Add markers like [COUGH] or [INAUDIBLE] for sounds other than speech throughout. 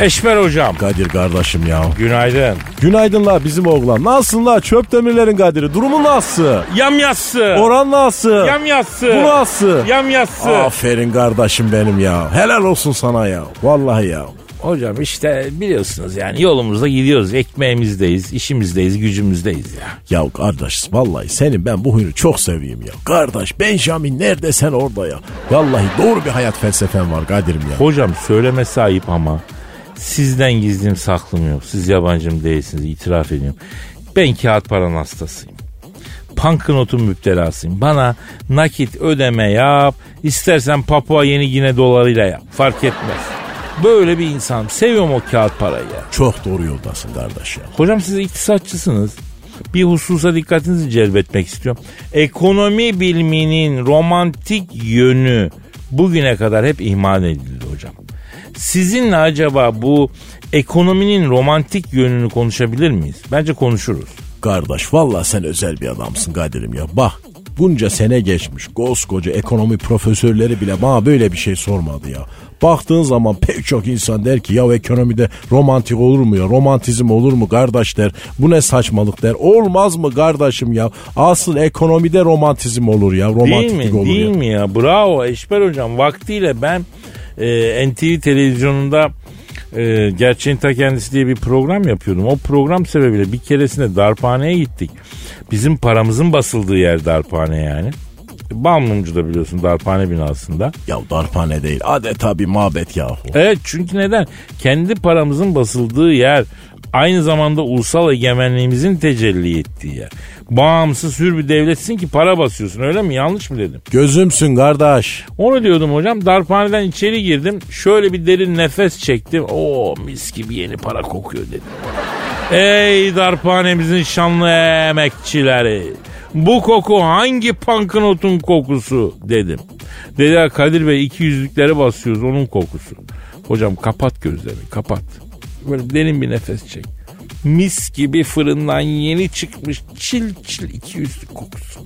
Eşmer hocam. Kadir kardeşim ya. Günaydın. Günaydınlar bizim oğlan. Nasılsın la çöp demirlerin Kadir'i? Durumu nasıl? Yam yassı. Oran nasıl? Yam yassı. Bu nasıl? Yam yassı. Aferin kardeşim benim ya. Helal olsun sana ya. Vallahi ya. Hocam işte biliyorsunuz yani yolumuzda gidiyoruz. Ekmeğimizdeyiz, işimizdeyiz, gücümüzdeyiz ya. Ya kardeş vallahi senin ben bu huyunu çok seveyim ya. Kardeş Benjamin nerede sen orada ya. Vallahi doğru bir hayat felsefen var Kadir'im ya. Hocam söyleme sahip ama sizden gizlim saklım yok. Siz yabancım değilsiniz itiraf ediyorum. Ben kağıt paranın hastasıyım. Banknotun müptelasıyım. Bana nakit ödeme yap. İstersen Papua Yeni Gine dolarıyla yap. Fark etmez. Böyle bir insan. Seviyorum o kağıt parayı ya. Çok doğru yoldasın kardeş ya. Hocam siz iktisatçısınız. Bir hususa dikkatinizi celbetmek istiyorum. Ekonomi biliminin romantik yönü bugüne kadar hep ihmal edildi hocam. Sizinle acaba bu ekonominin romantik yönünü konuşabilir miyiz? Bence konuşuruz. Kardeş vallahi sen özel bir adamsın Kadir'im ya. Bak bunca sene geçmiş koskoca ekonomi profesörleri bile bana böyle bir şey sormadı ya. Baktığın zaman pek çok insan der ki ya ekonomide romantik olur mu ya romantizm olur mu kardeş der. Bu ne saçmalık der. Olmaz mı kardeşim ya? Asıl ekonomide romantizm olur ya. Değil Romantiklik mi? olur Değil ya. mi ya? Bravo Eşber hocam. Vaktiyle ben e, NTV televizyonunda e, Gerçeğin Ta Kendisi diye bir program yapıyordum. O program sebebiyle bir keresinde darphaneye gittik. Bizim paramızın basıldığı yer darphane yani. Balmumcu da biliyorsun darphane binasında. Ya darphane değil adeta bir mabet yahu. Evet çünkü neden? Kendi paramızın basıldığı yer aynı zamanda ulusal egemenliğimizin tecelli ettiği yer. Bağımsız hür bir devletsin ki para basıyorsun öyle mi? Yanlış mı dedim? Gözümsün kardeş. Onu diyordum hocam. Darphaneden içeri girdim. Şöyle bir derin nefes çektim. Oo mis gibi yeni para kokuyor dedim. Ey darphanemizin şanlı emekçileri. Bu koku hangi banknotun kokusu dedim. Dediler Kadir Bey iki yüzlükleri basıyoruz onun kokusu. Hocam kapat gözlerini kapat. Böyle derin bir nefes çek. Mis gibi fırından yeni çıkmış çil çil iki yüzlük kokusu.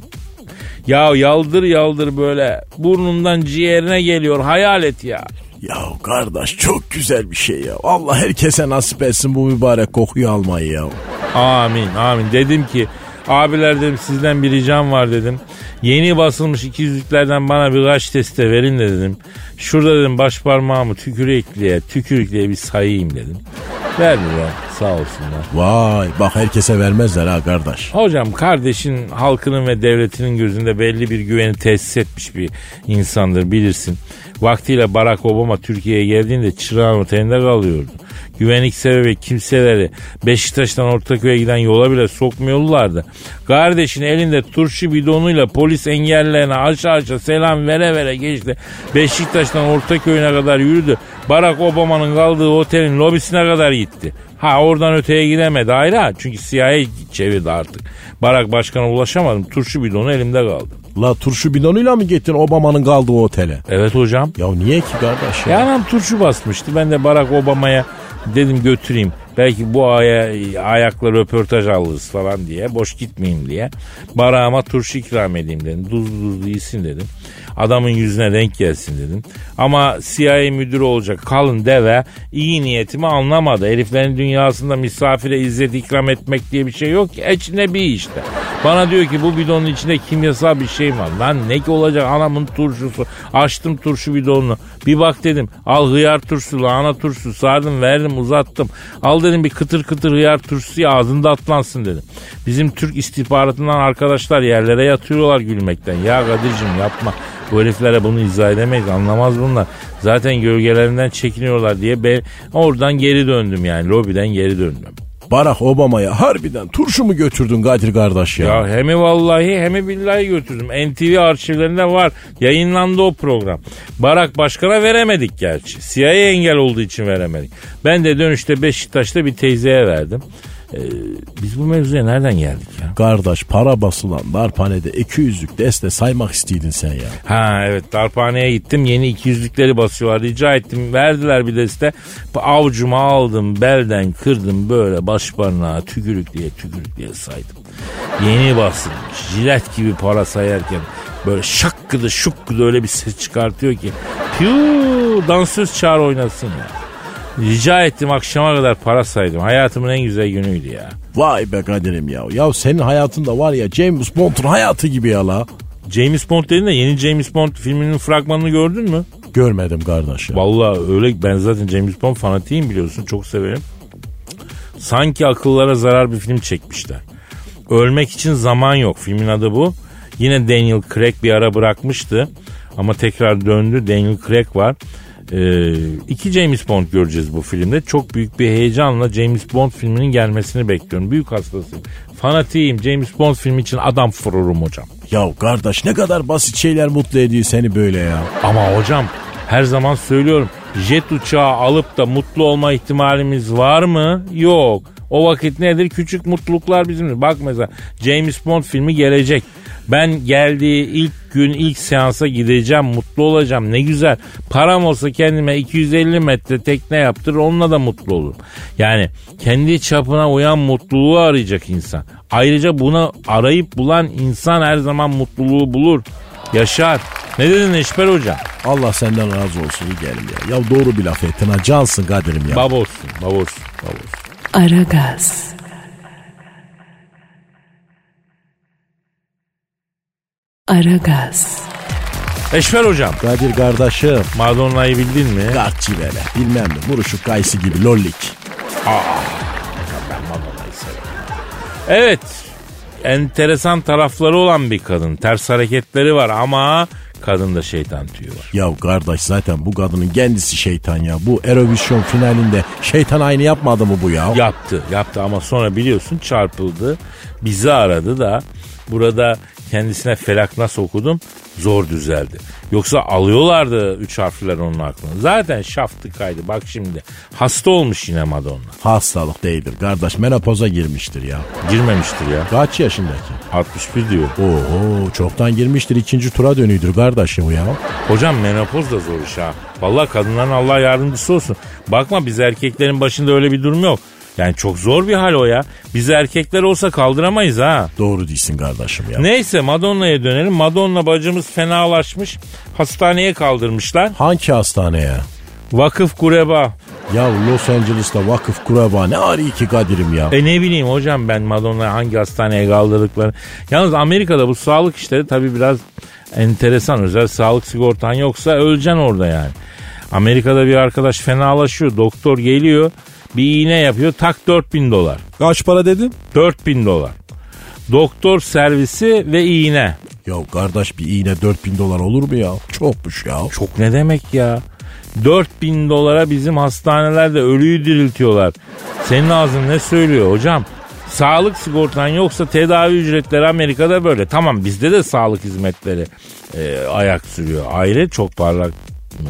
Ya yaldır yaldır böyle burnundan ciğerine geliyor hayal et ya. Ya kardeş çok güzel bir şey ya. Allah herkese nasip etsin bu mübarek kokuyu almayı ya. Amin amin dedim ki abiler dedim sizden bir ricam var dedim. Yeni basılmış iki yüzlüklerden bana birkaç teste verin de dedim. Şurada dedim baş parmağımı tükürükliye tükürükliye bir sayayım dedim. Verdiler sağ olsunlar. Vay bak herkese vermezler ha kardeş. Hocam kardeşin halkının ve devletinin gözünde belli bir güveni tesis etmiş bir insandır bilirsin. Vaktiyle Barack Obama Türkiye'ye geldiğinde Çırağan Oteli'nde kalıyordu. Güvenlik sebebi kimseleri Beşiktaş'tan Ortaköy'e giden yola bile sokmuyorlardı. Kardeşin elinde turşu bidonuyla polis engellerine aşağı aşağı selam vere vere geçti. Beşiktaş'tan Ortaköy'üne kadar yürüdü. Barack Obama'nın kaldığı otelin lobisine kadar gitti. Ha oradan öteye gidemedi ayrı. Çünkü CIA çevirdi artık. Barack Başkan'a ulaşamadım. Turşu bidonu elimde kaldı. La turşu bidonuyla mı gittin Obama'nın kaldığı otele? Evet hocam. Ya niye ki kardeş ya? Ya anam turşu basmıştı. Ben de Barack Obama'ya dedim götüreyim. Belki bu aya ayakla röportaj alırız falan diye. Boş gitmeyeyim diye. Barağıma turşu ikram edeyim dedim. Tuzlu tuzlu iyisin dedim. Adamın yüzüne renk gelsin dedim. Ama CIA müdürü olacak kalın deve iyi niyetimi anlamadı. Heriflerin dünyasında misafire izzet ikram etmek diye bir şey yok ki. bir işte. Bana diyor ki bu bidonun içinde kimyasal bir şey var. Lan ne ki olacak anamın turşusu. Açtım turşu bidonunu. Bir bak dedim al hıyar turşusu, lahana turşusu sardım verdim uzattım. Al dedim bir kıtır kıtır hıyar turşusu ağzında atlansın dedim. Bizim Türk istihbaratından arkadaşlar yerlere yatıyorlar gülmekten. Ya Kadir'cim yapma. Bu heriflere bunu izah edemeyiz anlamaz bunlar. Zaten gölgelerinden çekiniyorlar diye ben oradan geri döndüm yani lobiden geri döndüm. Barack Obama'ya harbiden turşu mu götürdün Kadir kardeş ya? Ya hem vallahi hem billahi götürdüm. NTV arşivlerinde var. Yayınlandı o program. Barack Başkan'a veremedik gerçi. CIA engel olduğu için veremedik. Ben de dönüşte Beşiktaş'ta bir teyzeye verdim. Ee, biz bu mevzuya nereden geldik ya? Kardeş para basılan darphanede 200'lük deste saymak istiydin sen ya. Ha evet darphaneye gittim yeni 200'lükleri basıyorlar rica ettim verdiler bir deste. Avcuma aldım belden kırdım böyle baş parmağı tükürük diye tükürük diye saydım. Yeni basılmış jilet gibi para sayarken böyle şakkıdı şukkıdı öyle bir ses çıkartıyor ki. Piu dansöz çağır oynasın ya. Rica ettim akşama kadar para saydım. Hayatımın en güzel günüydü ya. Vay be Kadir'im ya. Ya senin hayatında var ya James Bond'un hayatı gibi ya la. James Bond dedin de yeni James Bond filminin fragmanını gördün mü? Görmedim kardeş ya. Vallahi öyle ben zaten James Bond fanatiyim biliyorsun çok severim. Sanki akıllara zarar bir film çekmişler. Ölmek için zaman yok filmin adı bu. Yine Daniel Craig bir ara bırakmıştı. Ama tekrar döndü. Daniel Craig var. Ee, iki James Bond göreceğiz bu filmde. Çok büyük bir heyecanla James Bond filminin gelmesini bekliyorum. Büyük hastasıyım. Fanatiyim. James Bond filmi için adam vururum hocam. Ya kardeş ne kadar basit şeyler mutlu ediyor seni böyle ya. Ama hocam her zaman söylüyorum. Jet uçağı alıp da mutlu olma ihtimalimiz var mı? Yok. O vakit nedir? Küçük mutluluklar bizim. Bak mesela James Bond filmi gelecek. Ben geldiği ilk gün ilk seansa gideceğim mutlu olacağım ne güzel. Param olsa kendime 250 metre tekne yaptırır onunla da mutlu olurum. Yani kendi çapına uyan mutluluğu arayacak insan. Ayrıca bunu arayıp bulan insan her zaman mutluluğu bulur. Yaşar. Ne dedin Eşber hocam? Allah senden razı olsun gelin ya. Ya doğru bir laf ettin ha cansın Kadir'im ya. Babossun babossun babossun. Aragaz. Aragaz. Eşver hocam. Kadir kardeşim. Madonna'yı bildin mi? Gartçı böyle. Bilmem mi? Buruşuk kayısı gibi lollik. Aa, ben Madonna'yı severim. Evet. Enteresan tarafları olan bir kadın. Ters hareketleri var ama kadında şeytan tüyü var. Ya kardeş zaten bu kadının kendisi şeytan ya. Bu Eurovision finalinde şeytan aynı yapmadı mı bu ya? Yaptı yaptı ama sonra biliyorsun çarpıldı. Bizi aradı da burada kendisine felak nasıl okudum zor düzeldi. Yoksa alıyorlardı üç harfler onun aklına. Zaten şaftı kaydı bak şimdi. Hasta olmuş yine Madonna. Hastalık değildir kardeş menopoza girmiştir ya. Girmemiştir ya. Kaç yaşındaki? 61 diyor. Oo çoktan girmiştir ikinci tura dönüydür kardeşim ya. Hocam menopoz da zor iş ha. Vallahi kadınların Allah yardımcısı olsun. Bakma biz erkeklerin başında öyle bir durum yok. Yani çok zor bir hal o ya. Biz erkekler olsa kaldıramayız ha. Doğru değilsin kardeşim ya. Neyse Madonna'ya dönelim. Madonna bacımız fenalaşmış. Hastaneye kaldırmışlar. Hangi hastaneye? Vakıf Kureba. Ya Los Angeles'ta vakıf kureba ne arıyor ki Kadir'im ya? E ne bileyim hocam ben Madonna'yı hangi hastaneye kaldırdıklarını. Yalnız Amerika'da bu sağlık işleri tabii biraz enteresan. Özel sağlık sigortan yoksa öleceksin orada yani. Amerika'da bir arkadaş fenalaşıyor. Doktor geliyor bir iğne yapıyor tak 4000 dolar. Kaç para dedin? 4000 dolar. Doktor servisi ve iğne. Ya kardeş bir iğne 4000 dolar olur mu ya? Çokmuş ya. Çok ne demek ya? 4000 dolara bizim hastanelerde ölüyü diriltiyorlar. Senin ağzın ne söylüyor hocam? Sağlık sigortan yoksa tedavi ücretleri Amerika'da böyle. Tamam bizde de sağlık hizmetleri e, ayak sürüyor. Aile çok parlak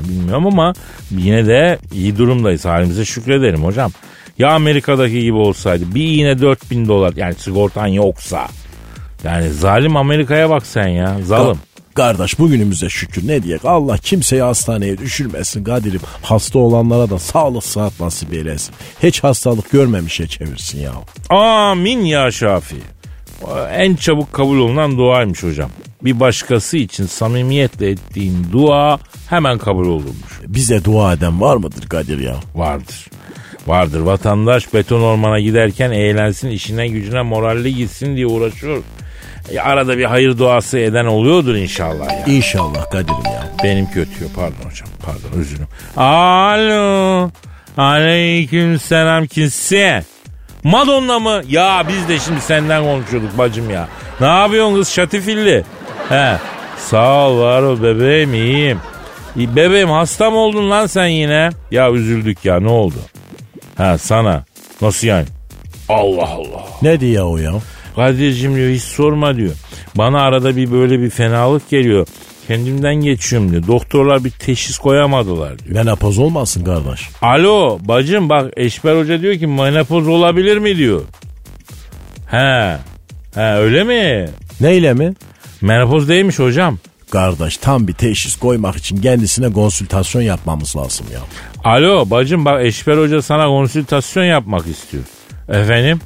bilmiyorum ama yine de iyi durumdayız. Halimize şükredelim hocam. Ya Amerika'daki gibi olsaydı bir iğne 4000 dolar yani sigortan yoksa. Yani zalim Amerika'ya bak sen ya zalim. Kardeş bugünümüze şükür ne diyek Allah kimseyi hastaneye düşürmesin Kadir'im. Hasta olanlara da sağlık saat nasip eylesin. Hiç hastalık görmemişe çevirsin ya. Amin ya Şafi. En çabuk kabul olunan duaymış hocam. bir başkası için samimiyetle ettiğin dua hemen kabul olurmuş. Bize dua eden var mıdır Kadir ya? Vardır. Vardır. Vatandaş beton ormana giderken eğlensin, işine gücüne moralli gitsin diye uğraşıyor. E, arada bir hayır duası eden oluyordur inşallah ya. İnşallah Kadir'im ya. Benim kötüyor. Pardon hocam. Pardon özürüm. Alo. Aleyküm selam kimse. Madonna mı? Ya biz de şimdi senden konuşuyorduk bacım ya. Ne yapıyorsun kız şatifilli? He. Sağ ol var ol bebeğim iyiyim. İyi, Bebeğim hasta mı oldun lan sen yine? Ya üzüldük ya ne oldu? Ha sana. Nasıl yani? Allah Allah. Ne diye o ya? Kadir'cim diyor hiç sorma diyor. Bana arada bir böyle bir fenalık geliyor. Kendimden geçiyorum diyor. Doktorlar bir teşhis koyamadılar diyor. Menopoz olmasın kardeş. Alo bacım bak Eşber Hoca diyor ki menopoz olabilir mi diyor. He. He öyle mi? Neyle mi? Menopoz değilmiş hocam. Kardeş tam bir teşhis koymak için kendisine konsültasyon yapmamız lazım ya. Alo bacım bak Eşber Hoca sana konsültasyon yapmak istiyor. Efendim?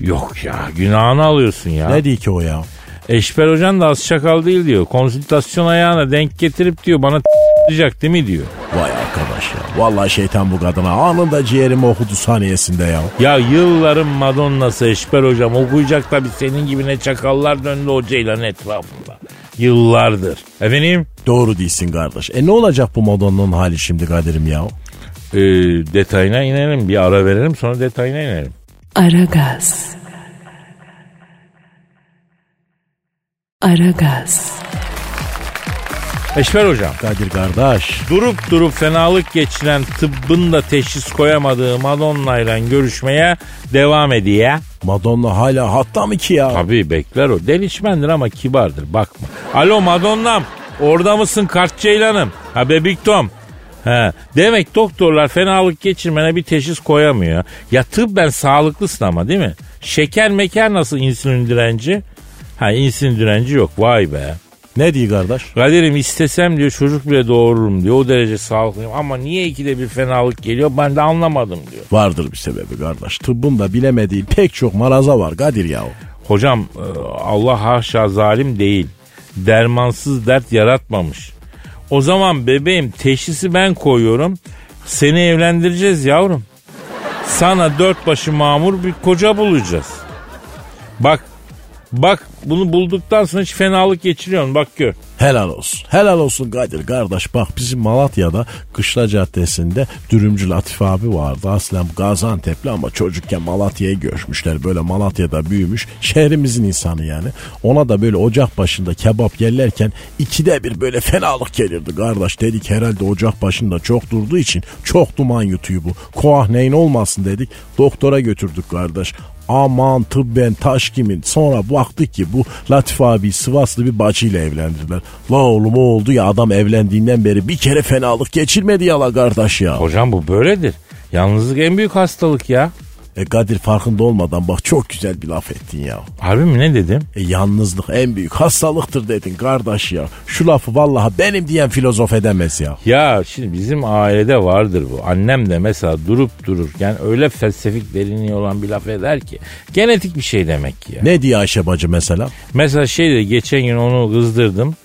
Yok ya günahını alıyorsun ya. Ne diyor ki o ya? Eşber Hocan da az çakal değil diyor. Konsültasyon ayağına denk getirip diyor bana diyecek değil mi diyor. Vay arkadaş ya. Vallahi şeytan bu kadına anında ciğerimi okudu saniyesinde ya. Ya yılların Madonna'sı Eşber Hocam okuyacak tabii senin gibi ne çakallar döndü o ceylanın etrafında. Yıllardır. Efendim? Doğru değilsin kardeş. E ne olacak bu Madonna'nın hali şimdi Kadir'im ya? Ee, detayına inelim bir ara verelim sonra detayına inelim. Aragaz. Aragaz. Eşber Hocam Kadir kardeş. durup durup fenalık geçiren tıbbın da teşhis koyamadığı Madonna ile görüşmeye devam ediyor. Madonna hala hatta mı ki ya? Tabii bekler o. Delişmendir ama kibardır bakma. Alo Madonna'm orada mısın kart ceylanım? Ha bebik Tom. He. Demek doktorlar fenalık geçirmene bir teşhis koyamıyor. Ya tıbben sağlıklısın ama değil mi? Şeker meker nasıl insülin direnci? Ha insülin direnci yok vay be. Ne diyor kardeş? Kadir'im istesem diyor çocuk bile doğururum diyor. O derece sağlıklıyım ama niye ikide bir fenalık geliyor ben de anlamadım diyor. Vardır bir sebebi kardeş. Tıbbın da bilemediği pek çok maraza var Kadir ya. Hocam e, Allah haşa zalim değil. Dermansız dert yaratmamış. O zaman bebeğim teşhisi ben koyuyorum. Seni evlendireceğiz yavrum. Sana dört başı mamur bir koca bulacağız. Bak bak bunu bulduktan sonra hiç fenalık geçiriyorsun bak gör. Helal olsun. Helal olsun Kadir kardeş. Bak bizim Malatya'da Kışla Caddesi'nde dürümcü Latif abi vardı. Aslen Gaziantep'li ama çocukken Malatya'ya göçmüşler. Böyle Malatya'da büyümüş. Şehrimizin insanı yani. Ona da böyle ocak başında kebap yerlerken ikide bir böyle fenalık gelirdi kardeş. Dedik herhalde ocak başında çok durduğu için çok duman yutuyor bu. Koah neyin olmasın dedik. Doktora götürdük kardeş. Aman tıbben taş kimin. Sonra baktık ki bu Latif abi Sivaslı bir bacıyla evlendirdiler. La oğlum oldu ya adam evlendiğinden beri bir kere fenalık geçirmedi ya la kardeş ya. Hocam bu böyledir. Yalnızlık en büyük hastalık ya. E Kadir farkında olmadan bak çok güzel bir laf ettin ya. Harbi mi ne dedim? E yalnızlık en büyük hastalıktır dedin kardeş ya. Şu lafı vallahi benim diyen filozof edemez ya. Ya şimdi bizim ailede vardır bu. Annem de mesela durup dururken öyle felsefik derinliği olan bir laf eder ki. Genetik bir şey demek ki ya. Ne diye Ayşe bacı mesela? Mesela şey dedi geçen gün onu kızdırdım.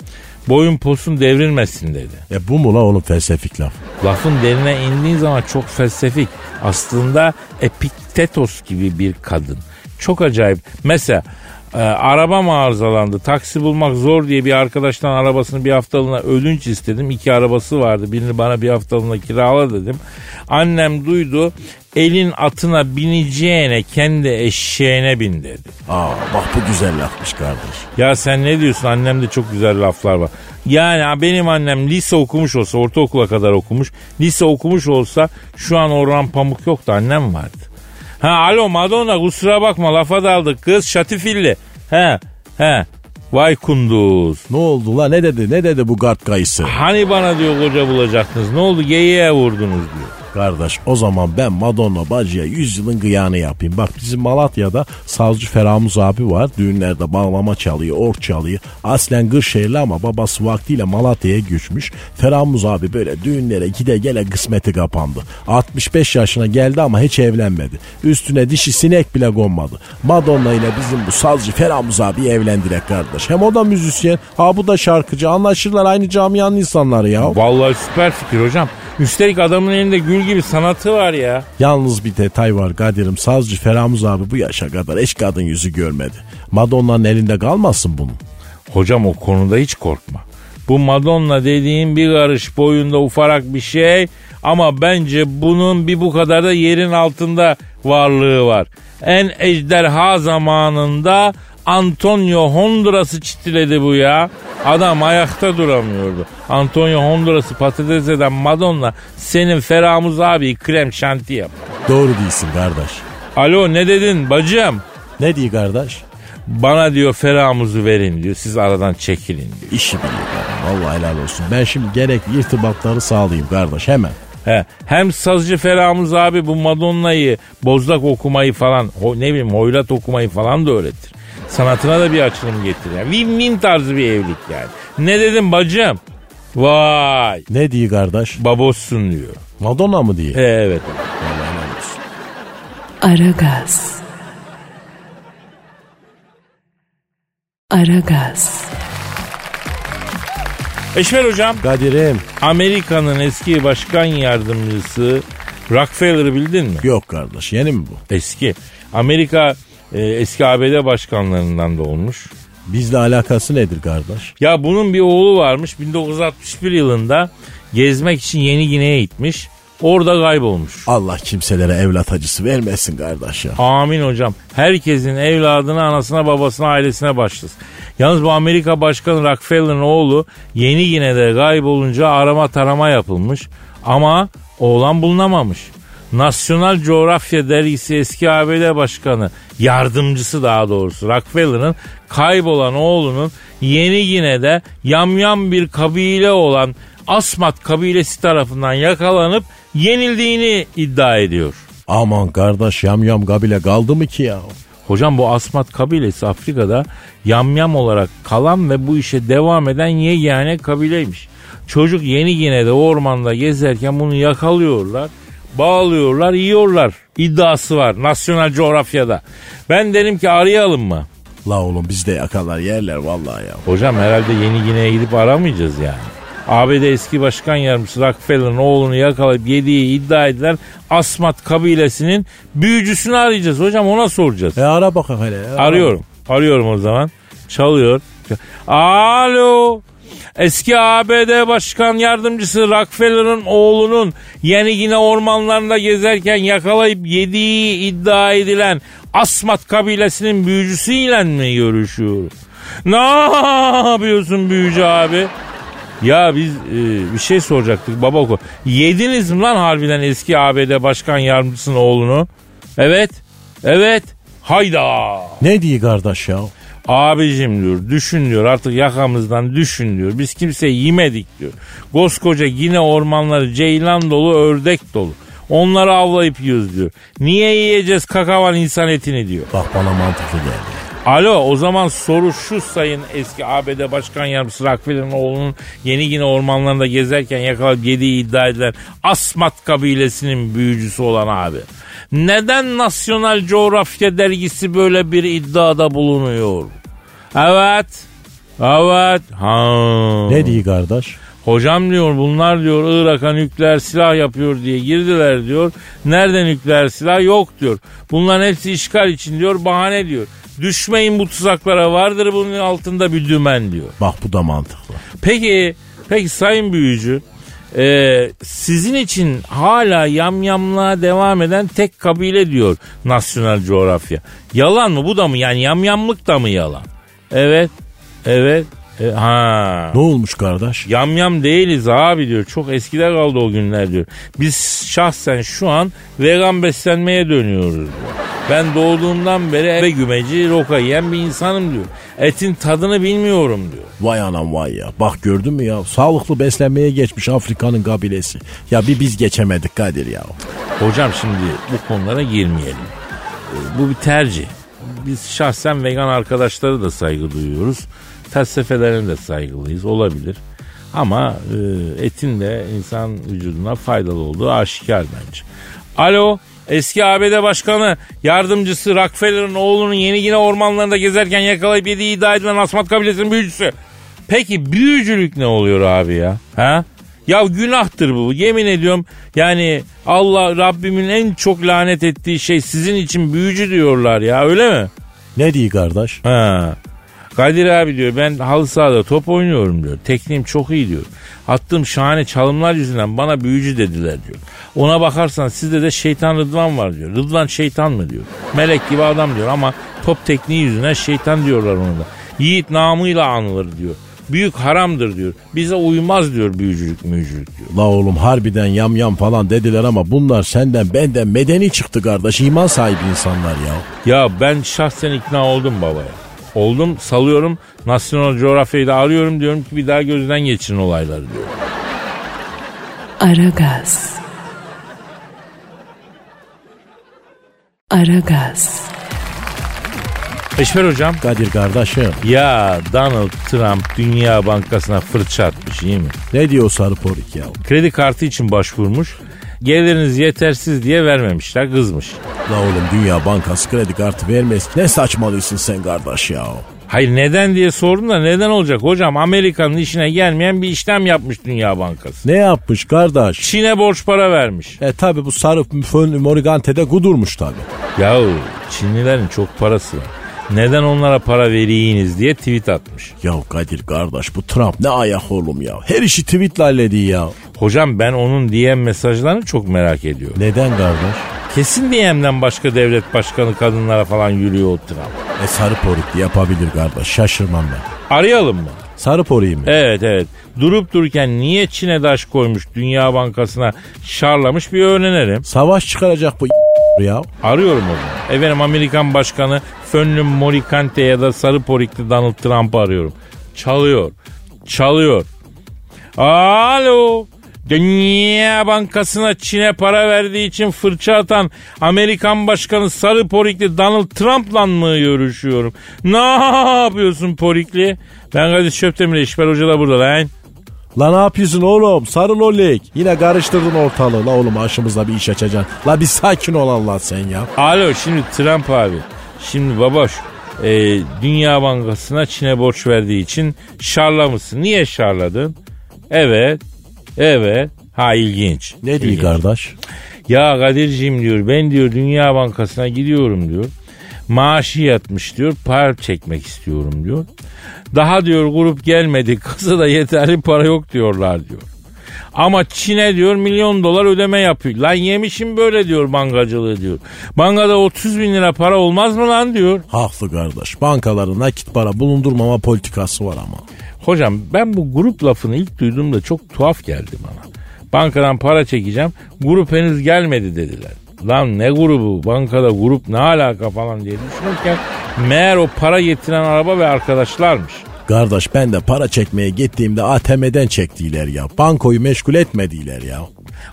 Boyun posun devrilmesin dedi. E bu mu la onun felsefik laf? Lafın derine indiğin zaman çok felsefik. Aslında Epiktetos gibi bir kadın. Çok acayip. Mesela e, arabam arızalandı. Taksi bulmak zor diye bir arkadaştan arabasını bir haftalığına ödünç istedim. İki arabası vardı. Birini bana bir haftalığına kirala dedim. Annem duydu. Elin atına bineceğine kendi eşeğine bin dedi. Aa bak bu güzel lafmış kardeş. Ya sen ne diyorsun? Annemde çok güzel laflar var. Yani benim annem lise okumuş olsa, ortaokula kadar okumuş. Lise okumuş olsa şu an Orhan Pamuk yoktu annem vardı. Ha alo Madonna kusura bakma lafa daldık kız şatifilli. He he vay kunduz. Ne oldu la ne dedi ne dedi bu gard kayısı? Hani bana diyor koca bulacaktınız ne oldu geyiğe vurdunuz diyor. Kardeş o zaman ben Madonna bacıya 100 yılın gıyanı yapayım. Bak bizim Malatya'da sazcı Feramuz abi var. Düğünlerde bağlama çalıyor, ork çalıyor. Aslen Kırşehirli ama babası vaktiyle Malatya'ya göçmüş. Feramuz abi böyle düğünlere gide gele kısmeti kapandı. 65 yaşına geldi ama hiç evlenmedi. Üstüne dişi sinek bile konmadı. Madonna ile bizim bu sazcı Feramuz abi evlendirek kardeş. Hem o da müzisyen, ha bu da şarkıcı. Anlaşırlar aynı camianın insanları ya. Vallahi süper fikir hocam. Üstelik adamın elinde gül gibi sanatı var ya. Yalnız bir detay var Kadir'im. Sazcı Feramuz abi bu yaşa kadar eş kadın yüzü görmedi. Madonna'nın elinde kalmasın bunun. Hocam o konuda hiç korkma. Bu Madonna dediğin bir karış boyunda ufarak bir şey ama bence bunun bir bu kadar da yerin altında varlığı var. En ejderha zamanında Antonio Honduras'ı çitiledi bu ya. Adam ayakta duramıyordu. Antonio Honduras'ı patates eden Madonna senin Feramuz abi krem şanti yap. Doğru değilsin kardeş. Alo ne dedin bacım? Ne diyor kardeş? Bana diyor Feramuz'u verin diyor. Siz aradan çekilin diyor. İşi biliyor kardeşim. Vallahi helal olsun. Ben şimdi gerekli irtibatları sağlayayım kardeş hemen. He, hem sazcı Feramuz abi bu Madonna'yı bozlak okumayı falan ho, ne bileyim hoyrat okumayı falan da öğretir. Sanatına da bir açılım getirir. Yani win-win tarzı bir evlilik yani. Ne dedim bacım? Vay Ne diyor kardeş? babossun diyor. Madonna mı diye? He, evet. Aragaz. Aragaz. Eşver hocam Kadir'im. Amerika'nın eski başkan yardımcısı Rockefeller'ı bildin mi? Yok kardeş yeni mi bu? Eski. Amerika e, eski ABD başkanlarından da olmuş. Bizle alakası nedir kardeş? Ya bunun bir oğlu varmış 1961 yılında gezmek için Yeni Gine'ye gitmiş. Orada kaybolmuş. Allah kimselere evlat acısı vermesin kardeş ya. Amin hocam. Herkesin evladına, anasına, babasına, ailesine başlasın. Yalnız bu Amerika Başkanı Rockefeller'ın oğlu Yeni Gine'de kaybolunca arama tarama yapılmış. Ama oğlan bulunamamış. Nasyonal Coğrafya Dergisi eski ABD Başkanı, yardımcısı daha doğrusu Rockefeller'ın kaybolan oğlunun Yeni Gine'de yamyam bir kabile olan Asmat kabilesi tarafından yakalanıp yenildiğini iddia ediyor. Aman kardeş yamyam kabile kaldı mı ki ya? Hocam bu Asmat kabilesi Afrika'da yamyam olarak kalan ve bu işe devam eden yegane kabileymiş. Çocuk yeni Gine'de ormanda gezerken bunu yakalıyorlar, bağlıyorlar, yiyorlar. İddiası var nasyonel coğrafyada. Ben derim ki arayalım mı? La oğlum bizde yakalar yerler vallahi ya. Hocam herhalde yeni Gine'ye gidip aramayacağız yani. ABD eski başkan yardımcısı Rockefeller'ın oğlunu yakalayıp yediği iddia edilen Asmat kabilesinin büyücüsünü arayacağız. Hocam ona soracağız. E ara bakalım hele. ya. Arıyorum. Arıyorum o zaman. Çalıyor. Alo. Eski ABD Başkan Yardımcısı Rockefeller'ın oğlunun yeni yine ormanlarında gezerken yakalayıp yediği iddia edilen Asmat kabilesinin büyücüsüyle mi görüşüyor? Ne yapıyorsun büyücü abi? Ya biz e, bir şey soracaktık baba oku. Yediniz mi lan harbiden eski ABD Başkan Yardımcısının oğlunu? Evet. Evet. Hayda. Ne diyor kardeş ya? Abicim diyor düşün diyor artık yakamızdan düşün diyor. Biz kimseyi yemedik diyor. Koskoca yine ormanları ceylan dolu ördek dolu. Onları avlayıp yiyoruz diyor. Niye yiyeceğiz kakavan insan etini diyor. Bak bana mantıklı geldi. Alo o zaman soru şu sayın eski ABD Başkan Yardımcısı Rockefeller'ın oğlunun yeni yine ormanlarında gezerken yakalayıp yediği iddia edilen Asmat kabilesinin büyücüsü olan abi. Neden Nasyonal Coğrafya Dergisi böyle bir iddiada bulunuyor? Evet. Evet. Ha. Ne diyor kardeş? Hocam diyor bunlar diyor Irak'a nükleer silah yapıyor diye girdiler diyor. Nerede nükleer silah yok diyor. Bunların hepsi işgal için diyor bahane diyor. Düşmeyin bu tuzaklara vardır bunun altında bir dümen diyor. Bak bu da mantıklı. Peki, peki sayın büyücü e, sizin için hala yamyamlığa devam eden tek kabile diyor nasyonel coğrafya. Yalan mı bu da mı yani yamyamlık da mı yalan? Evet, evet, e, ha. Ne olmuş kardeş? Yamyam değiliz abi diyor. Çok eskide kaldı o günler diyor. Biz şahsen şu an vegan beslenmeye dönüyoruz diyor. Ben doğduğumdan beri eve gümeci roka yiyen bir insanım diyor. Etin tadını bilmiyorum diyor. Vay anam vay ya. Bak gördün mü ya? Sağlıklı beslenmeye geçmiş Afrika'nın kabilesi. Ya bir biz geçemedik Kadir ya. Hocam şimdi bu konulara girmeyelim. Ee, Bu bir tercih. Biz şahsen vegan arkadaşları da saygı duyuyoruz. Felsefelerine de saygılıyız. Olabilir. Ama e, etin de insan vücuduna faydalı olduğu aşikar bence. Alo eski ABD Başkanı yardımcısı Rockefeller'ın oğlunun yeni yine ormanlarında gezerken yakalayıp yediği iddia edilen Asmat kabilesinin büyücüsü. Peki büyücülük ne oluyor abi ya? Ha? Ya günahtır bu. Yemin ediyorum yani Allah Rabbimin en çok lanet ettiği şey sizin için büyücü diyorlar ya öyle mi? Ne diyor kardeş? Ha. Kadir abi diyor ben halı sahada top oynuyorum diyor. Tekniğim çok iyi diyor. Attığım şahane çalımlar yüzünden bana büyücü dediler diyor. Ona bakarsan sizde de şeytan Rıdvan var diyor. Rıdvan şeytan mı diyor. Melek gibi adam diyor ama top tekniği yüzünden şeytan diyorlar ona da. Yiğit namıyla anılır diyor. Büyük haramdır diyor. Bize uymaz diyor büyücülük müyücülük diyor. La oğlum harbiden yam yam falan dediler ama bunlar senden benden medeni çıktı kardeş. İman sahibi insanlar ya. Ya ben şahsen ikna oldum babaya. Oldum salıyorum National Geographic'i de arıyorum diyorum ki bir daha gözden geçirin olayları diyor. Aragaz. Aragaz. Eşmer hocam Kadir kardeşim. ya Donald Trump Dünya Bankası'na fırça atmış iyi mi? Ne diyor sarı porik ya? Kredi kartı için başvurmuş. Geliriniz yetersiz diye vermemişler kızmış. La oğlum Dünya Bankası kredi kartı vermez. Ne saçmalıyorsun sen kardeş ya? Hayır neden diye sordum da neden olacak hocam? Amerika'nın işine gelmeyen bir işlem yapmış Dünya Bankası. Ne yapmış kardeş? Çin'e borç para vermiş. E tabi bu sarı fön Morigante'de kudurmuş tabi. Yahu Çinlilerin çok parası var. Neden onlara para veriyiniz diye tweet atmış. Ya Kadir kardeş bu Trump ne ayak oğlum ya. Her işi tweetle hallediyor ya. Hocam ben onun DM mesajlarını çok merak ediyorum. Neden kardeş? Kesin DM'den başka devlet başkanı kadınlara falan yürüyor o Trump. E sarı porik yapabilir kardeş şaşırmam ben. Arayalım mı? Sarı poriği mi? Evet evet. Durup dururken niye Çin'e daş koymuş Dünya Bankası'na şarlamış bir öğrenelim. Savaş çıkaracak bu [LAUGHS] ya. Arıyorum o zaman. Efendim Amerikan Başkanı Fönlüm Morikante ya da Sarı Porikli Donald Trump'ı arıyorum. Çalıyor. Çalıyor. Alo. Dünya Bankası'na Çin'e para verdiği için fırça atan Amerikan Başkanı Sarı Porikli Donald Trump'la mı görüşüyorum? Ne yapıyorsun Porikli? Ben Kadir Çöptemir İşber Hoca da burada lan. La ne yapıyorsun oğlum? Sarı lollik. Yine karıştırdın ortalığı. La oğlum aşımızda bir iş açacaksın. La bir sakin ol Allah sen ya. Alo şimdi Trump abi. Şimdi babaş e, Dünya Bankası'na Çin'e borç verdiği için şarlamışsın. Niye şarladın? Evet. Evet. Ha ilginç. Ne diyor kardeş? Ya Kadir'ciğim diyor ben diyor Dünya Bankası'na gidiyorum diyor. Maaşı yatmış diyor para çekmek istiyorum diyor. Daha diyor grup gelmedi [LAUGHS] kasada yeterli para yok diyorlar diyor. Ama Çin'e diyor milyon dolar ödeme yapıyor. Lan yemişim böyle diyor bankacılığı diyor. Bankada 30 bin lira para olmaz mı lan diyor. Haklı kardeş. Bankaların nakit para bulundurmama politikası var ama. Hocam ben bu grup lafını ilk duyduğumda çok tuhaf geldi bana. Bankadan para çekeceğim grup henüz gelmedi dediler. Lan ne grubu bankada grup ne alaka falan diye düşünürken meğer o para getiren araba ve arkadaşlarmış. Kardeş ben de para çekmeye gittiğimde ATM'den çektiler ya. Bankoyu meşgul etmediler ya.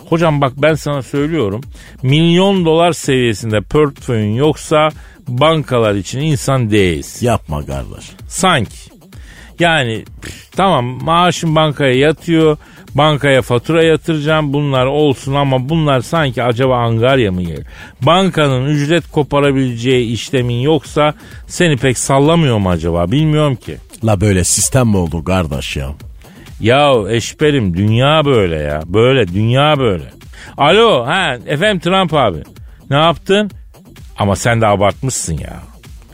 Hocam bak ben sana söylüyorum milyon dolar seviyesinde portföyün yoksa bankalar için insan değilsin. Yapma kardeş. Sanki. Yani tamam maaşın bankaya yatıyor. Bankaya fatura yatıracağım bunlar olsun ama bunlar sanki acaba Angarya mı yer? Bankanın ücret koparabileceği işlemin yoksa seni pek sallamıyor mu acaba bilmiyorum ki. La böyle sistem mi olur kardeş ya? Ya eşberim dünya böyle ya. Böyle dünya böyle. Alo ha efendim Trump abi. Ne yaptın? Ama sen de abartmışsın ya.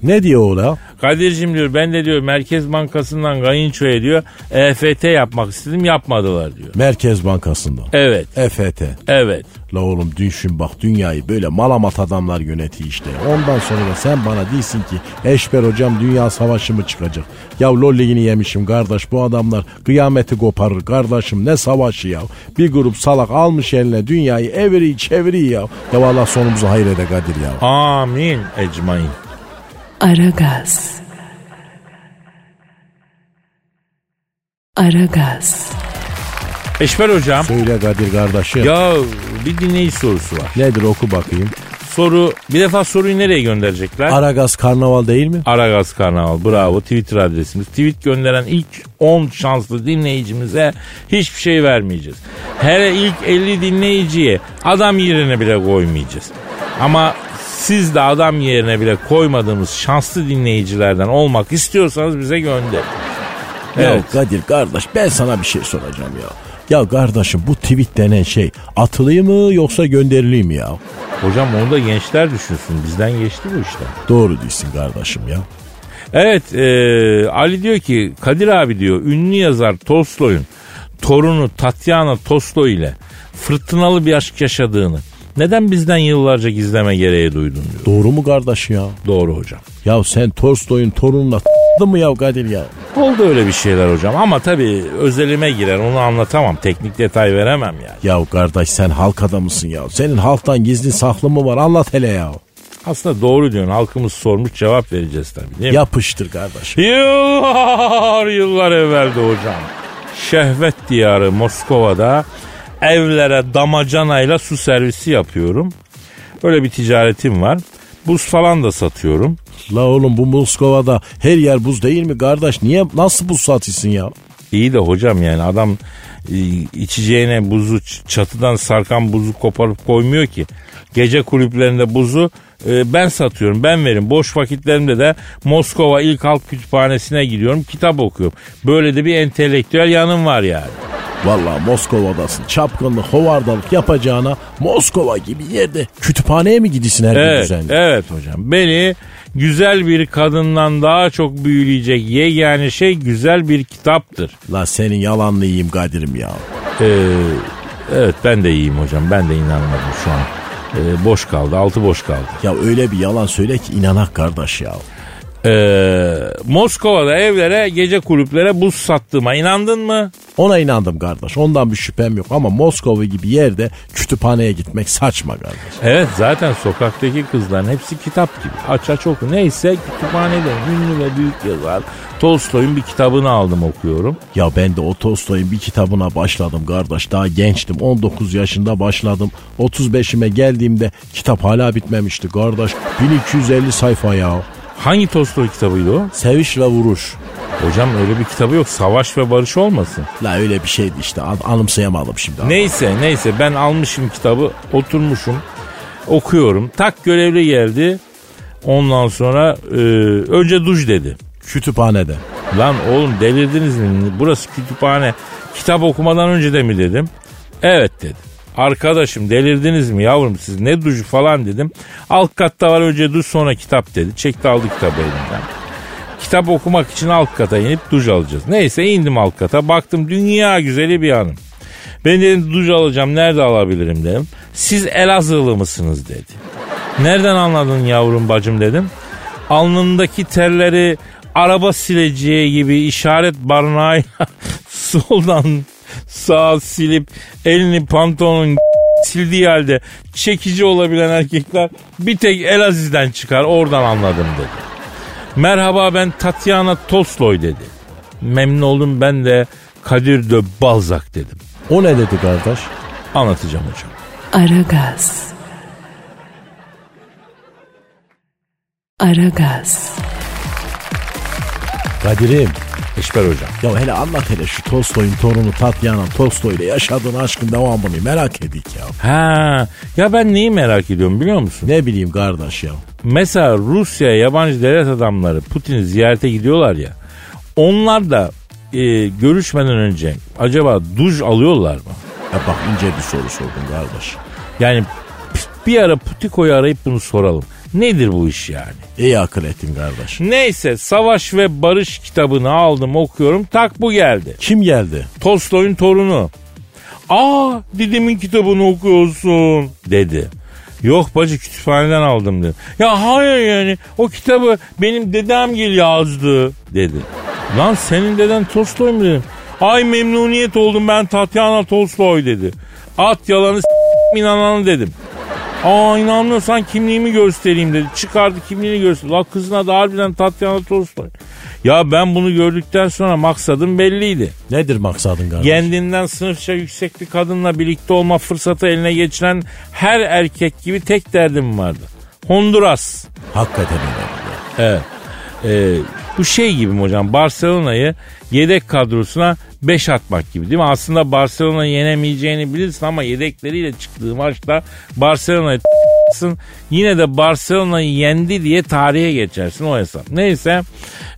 Ne diyor o la? Kadir'cim diyor ben de diyor Merkez Bankası'ndan kayınçoya diyor EFT yapmak istedim yapmadılar diyor. Merkez Bankası'ndan. Evet, EFT. evet. La oğlum düşün bak dünyayı böyle malamat adamlar yönetiyor işte. Ondan sonra da sen bana değilsin ki Eşber hocam dünya savaşı mı çıkacak? Ya lolliğini yemişim kardeş bu adamlar kıyameti koparır kardeşim ne savaşı ya. Bir grup salak almış eline dünyayı eviri çeviri ya. Ya Allah sonumuzu hayır ede Kadir ya. Amin ecmain. Aragaz. Aragaz. Eşber hocam. Söyle Kadir kardeşim. Ya bir dinleyici sorusu var. Nedir oku bakayım. Soru bir defa soruyu nereye gönderecekler? Aragaz karnaval değil mi? Aragaz Karnaval bravo Twitter adresimiz. Tweet gönderen ilk 10 şanslı dinleyicimize hiçbir şey vermeyeceğiz. Hele ilk 50 dinleyiciye adam yerine bile koymayacağız. Ama siz de adam yerine bile koymadığımız şanslı dinleyicilerden olmak istiyorsanız bize gönder. Ya Evet. Kadir kardeş ben sana bir şey soracağım ya. Ya kardeşim bu tweet denen şey atılıyor mu yoksa gönderiliyor mu ya? Hocam onu da gençler düşünsün. Bizden geçti bu işte. Doğru değilsin kardeşim ya. Evet e, Ali diyor ki Kadir abi diyor ünlü yazar Tolstoy'un torunu Tatyana Tolstoy ile fırtınalı bir aşk yaşadığını neden bizden yıllarca gizleme gereği duydun diyor. Doğru mu kardeş ya? Doğru hocam. Ya sen Tolstoy'un torununa t***dın mı ya Kadir ya? Oldu öyle bir şeyler hocam ama tabii özelime girer onu anlatamam. Teknik detay veremem yani. Ya kardeş sen halk adamısın ya. Senin halktan gizli saklı mı var anlat hele ya. Aslında doğru diyorsun halkımız sormuş cevap vereceğiz tabii değil mi? Yapıştır kardeş. Yıllar yıllar evveldi hocam. Şehvet diyarı Moskova'da evlere damacanayla su servisi yapıyorum. Böyle bir ticaretim var. Buz falan da satıyorum. La oğlum bu Moskova'da her yer buz değil mi kardeş? Niye nasıl buz satıyorsun ya? İyi de hocam yani adam e, içeceğine buzu çatıdan sarkan buzu koparıp koymuyor ki. Gece kulüplerinde buzu e, ben satıyorum ben verim. Boş vakitlerimde de Moskova İlk Halk Kütüphanesi'ne gidiyorum kitap okuyorum. Böyle de bir entelektüel yanım var yani. Valla Moskova'dasın. Çapkınlık, hovardalık yapacağına Moskova gibi yerde kütüphaneye mi gidiyorsun her gün Evet, düzenli? evet hocam. Beni güzel bir kadından daha çok büyüleyecek yegane şey güzel bir kitaptır. La senin yalanını yiyeyim Kadir'im ya. Ee, evet ben de iyiyim hocam. Ben de inanmadım şu an. Ee, boş kaldı. Altı boş kaldı. Ya öyle bir yalan söyle ki inanak kardeş ya. Ee, Moskova'da evlere, gece kulüplere buz sattığıma inandın mı? Ona inandım kardeş. Ondan bir şüphem yok ama Moskova gibi yerde kütüphaneye gitmek saçma kardeş. Evet zaten sokaktaki kızların hepsi kitap gibi. Aç aç oku. Neyse kütüphanede ünlü ve büyük yazar Tolstoy'un bir kitabını aldım okuyorum. Ya ben de o Tolstoy'un bir kitabına başladım kardeş. Daha gençtim. 19 yaşında başladım. 35'ime geldiğimde kitap hala bitmemişti kardeş. 1250 sayfa ya. Hangi Tolstoy kitabıydı o? Seviş ve vuruş. Hocam öyle bir kitabı yok. Savaş ve barış olmasın. La öyle bir şeydi işte. An- Anımsayamadım şimdi. Neyse neyse ben almışım kitabı oturmuşum okuyorum. Tak görevli geldi. Ondan sonra e, önce duş dedi. Kütüphanede. Lan oğlum delirdiniz mi? Burası kütüphane. Kitap okumadan önce de mi dedim. Evet dedi. Arkadaşım delirdiniz mi yavrum siz ne duşu falan dedim. Alt katta var önce duş sonra kitap dedi. Çekti aldı kitabı elimden. Kitap okumak için alt kata inip duş alacağız. Neyse indim alt kata baktım dünya güzeli bir hanım. Ben dedim duş alacağım nerede alabilirim dedim. Siz Elazığlı mısınız dedi. Nereden anladın yavrum bacım dedim. Alnındaki terleri araba sileceği gibi işaret barınağıyla [LAUGHS] soldan sağa silip elini pantolonun [LAUGHS] sildiği halde çekici olabilen erkekler bir tek Elaziz'den çıkar oradan anladım dedi. Merhaba ben Tatyana Tolstoy dedi. Memnun oldum ben de Kadir de Balzac dedim. O ne dedi kardeş? Anlatacağım hocam. Aragaz. Aragaz. Kadir'im. Eşber hocam. Ya hele anlat hele şu Tolstoy'un torunu Tatyana Tolstoy ile yaşadığın aşkın devamını merak edik ya. Ha, ya ben neyi merak ediyorum biliyor musun? Ne bileyim kardeş ya. Mesela Rusya yabancı devlet adamları Putin'i ziyarete gidiyorlar ya. Onlar da e, görüşmeden önce acaba duş alıyorlar mı? Ya bak ince bir soru sordun kardeş. Yani bir ara Putiko'yu arayıp bunu soralım. Nedir bu iş yani? İyi akıl ettin kardeş. Neyse Savaş ve Barış kitabını aldım okuyorum tak bu geldi. Kim geldi? Tolstoy'un torunu. Aa dedemin kitabını okuyorsun dedi. Yok bacı kütüphaneden aldım dedi. Ya hayır yani o kitabı benim dedem gel yazdı dedi. Lan senin deden Tolstoy mu dedim. Ay memnuniyet oldum ben Tatyana Tolstoy dedi. At yalanı s- inananı dedim. Aa inanmıyorsan kimliğimi göstereyim dedi. Çıkardı kimliğini gösterdi. La kızın adı harbiden Tatyana Tolstoy. Ya ben bunu gördükten sonra maksadım belliydi. Nedir maksadın kardeş? Kendinden sınıfça yüksek bir kadınla birlikte olma fırsatı eline geçiren her erkek gibi tek derdim vardı. Honduras. Hakikaten öyle. Evet. Ee, bu şey gibi hocam Barcelona'yı yedek kadrosuna 5 atmak gibi değil mi? Aslında Barcelona yenemeyeceğini bilirsin ama yedekleriyle çıktığı maçta Barcelona'yı. Yine de Barcelona'yı yendi diye tarihe geçersin o hesap. Neyse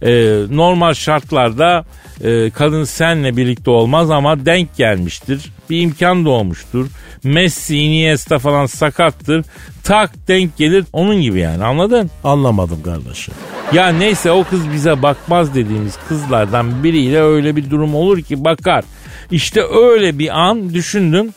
e, normal şartlarda e, kadın senle birlikte olmaz ama denk gelmiştir. Bir imkan doğmuştur. Messi, Iniesta falan sakattır. Tak denk gelir onun gibi yani anladın? Anlamadım kardeşim. Ya neyse o kız bize bakmaz dediğimiz kızlardan biriyle öyle bir durum olur ki bakar. İşte öyle bir an düşündüm.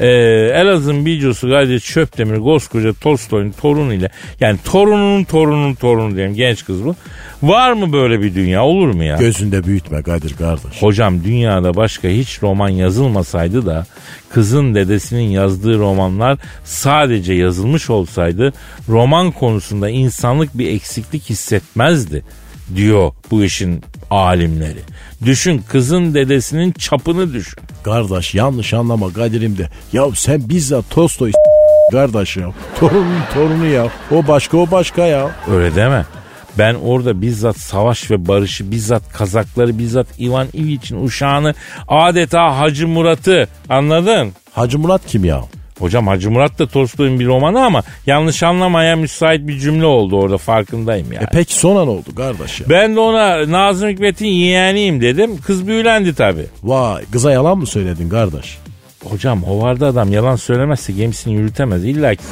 Ee, Elazığ'ın videosu Gazi Çöptemir koskoca Tolstoy'un torunu ile yani torununun torununun torunu diyelim genç kız bu. Var mı böyle bir dünya olur mu ya? Gözünde büyütme Kadir kardeş. Hocam dünyada başka hiç roman yazılmasaydı da kızın dedesinin yazdığı romanlar sadece yazılmış olsaydı roman konusunda insanlık bir eksiklik hissetmezdi diyor bu işin alimleri. Düşün kızın dedesinin çapını düşün. Kardeş yanlış anlama Kadir'im de. Ya sen bizzat Tolstoy kardeş ya. Torunun torunu ya. O başka o başka ya. Öyle deme. Ben orada bizzat savaş ve barışı, bizzat Kazakları, bizzat Ivan İliç'in uşağını adeta Hacı Murat'ı anladın? Hacı Murat kim ya? Hocam Hacı Murat da Tolstoy'un bir romanı ama yanlış anlamaya müsait bir cümle oldu orada farkındayım yani. E peki ne oldu kardeş ya? Ben de ona Nazım Hikmet'in yeğeniyim dedim. Kız büyülendi tabii. Vay kıza yalan mı söyledin kardeş? Hocam hovarda adam yalan söylemezse gemisini yürütemez. İlla ki.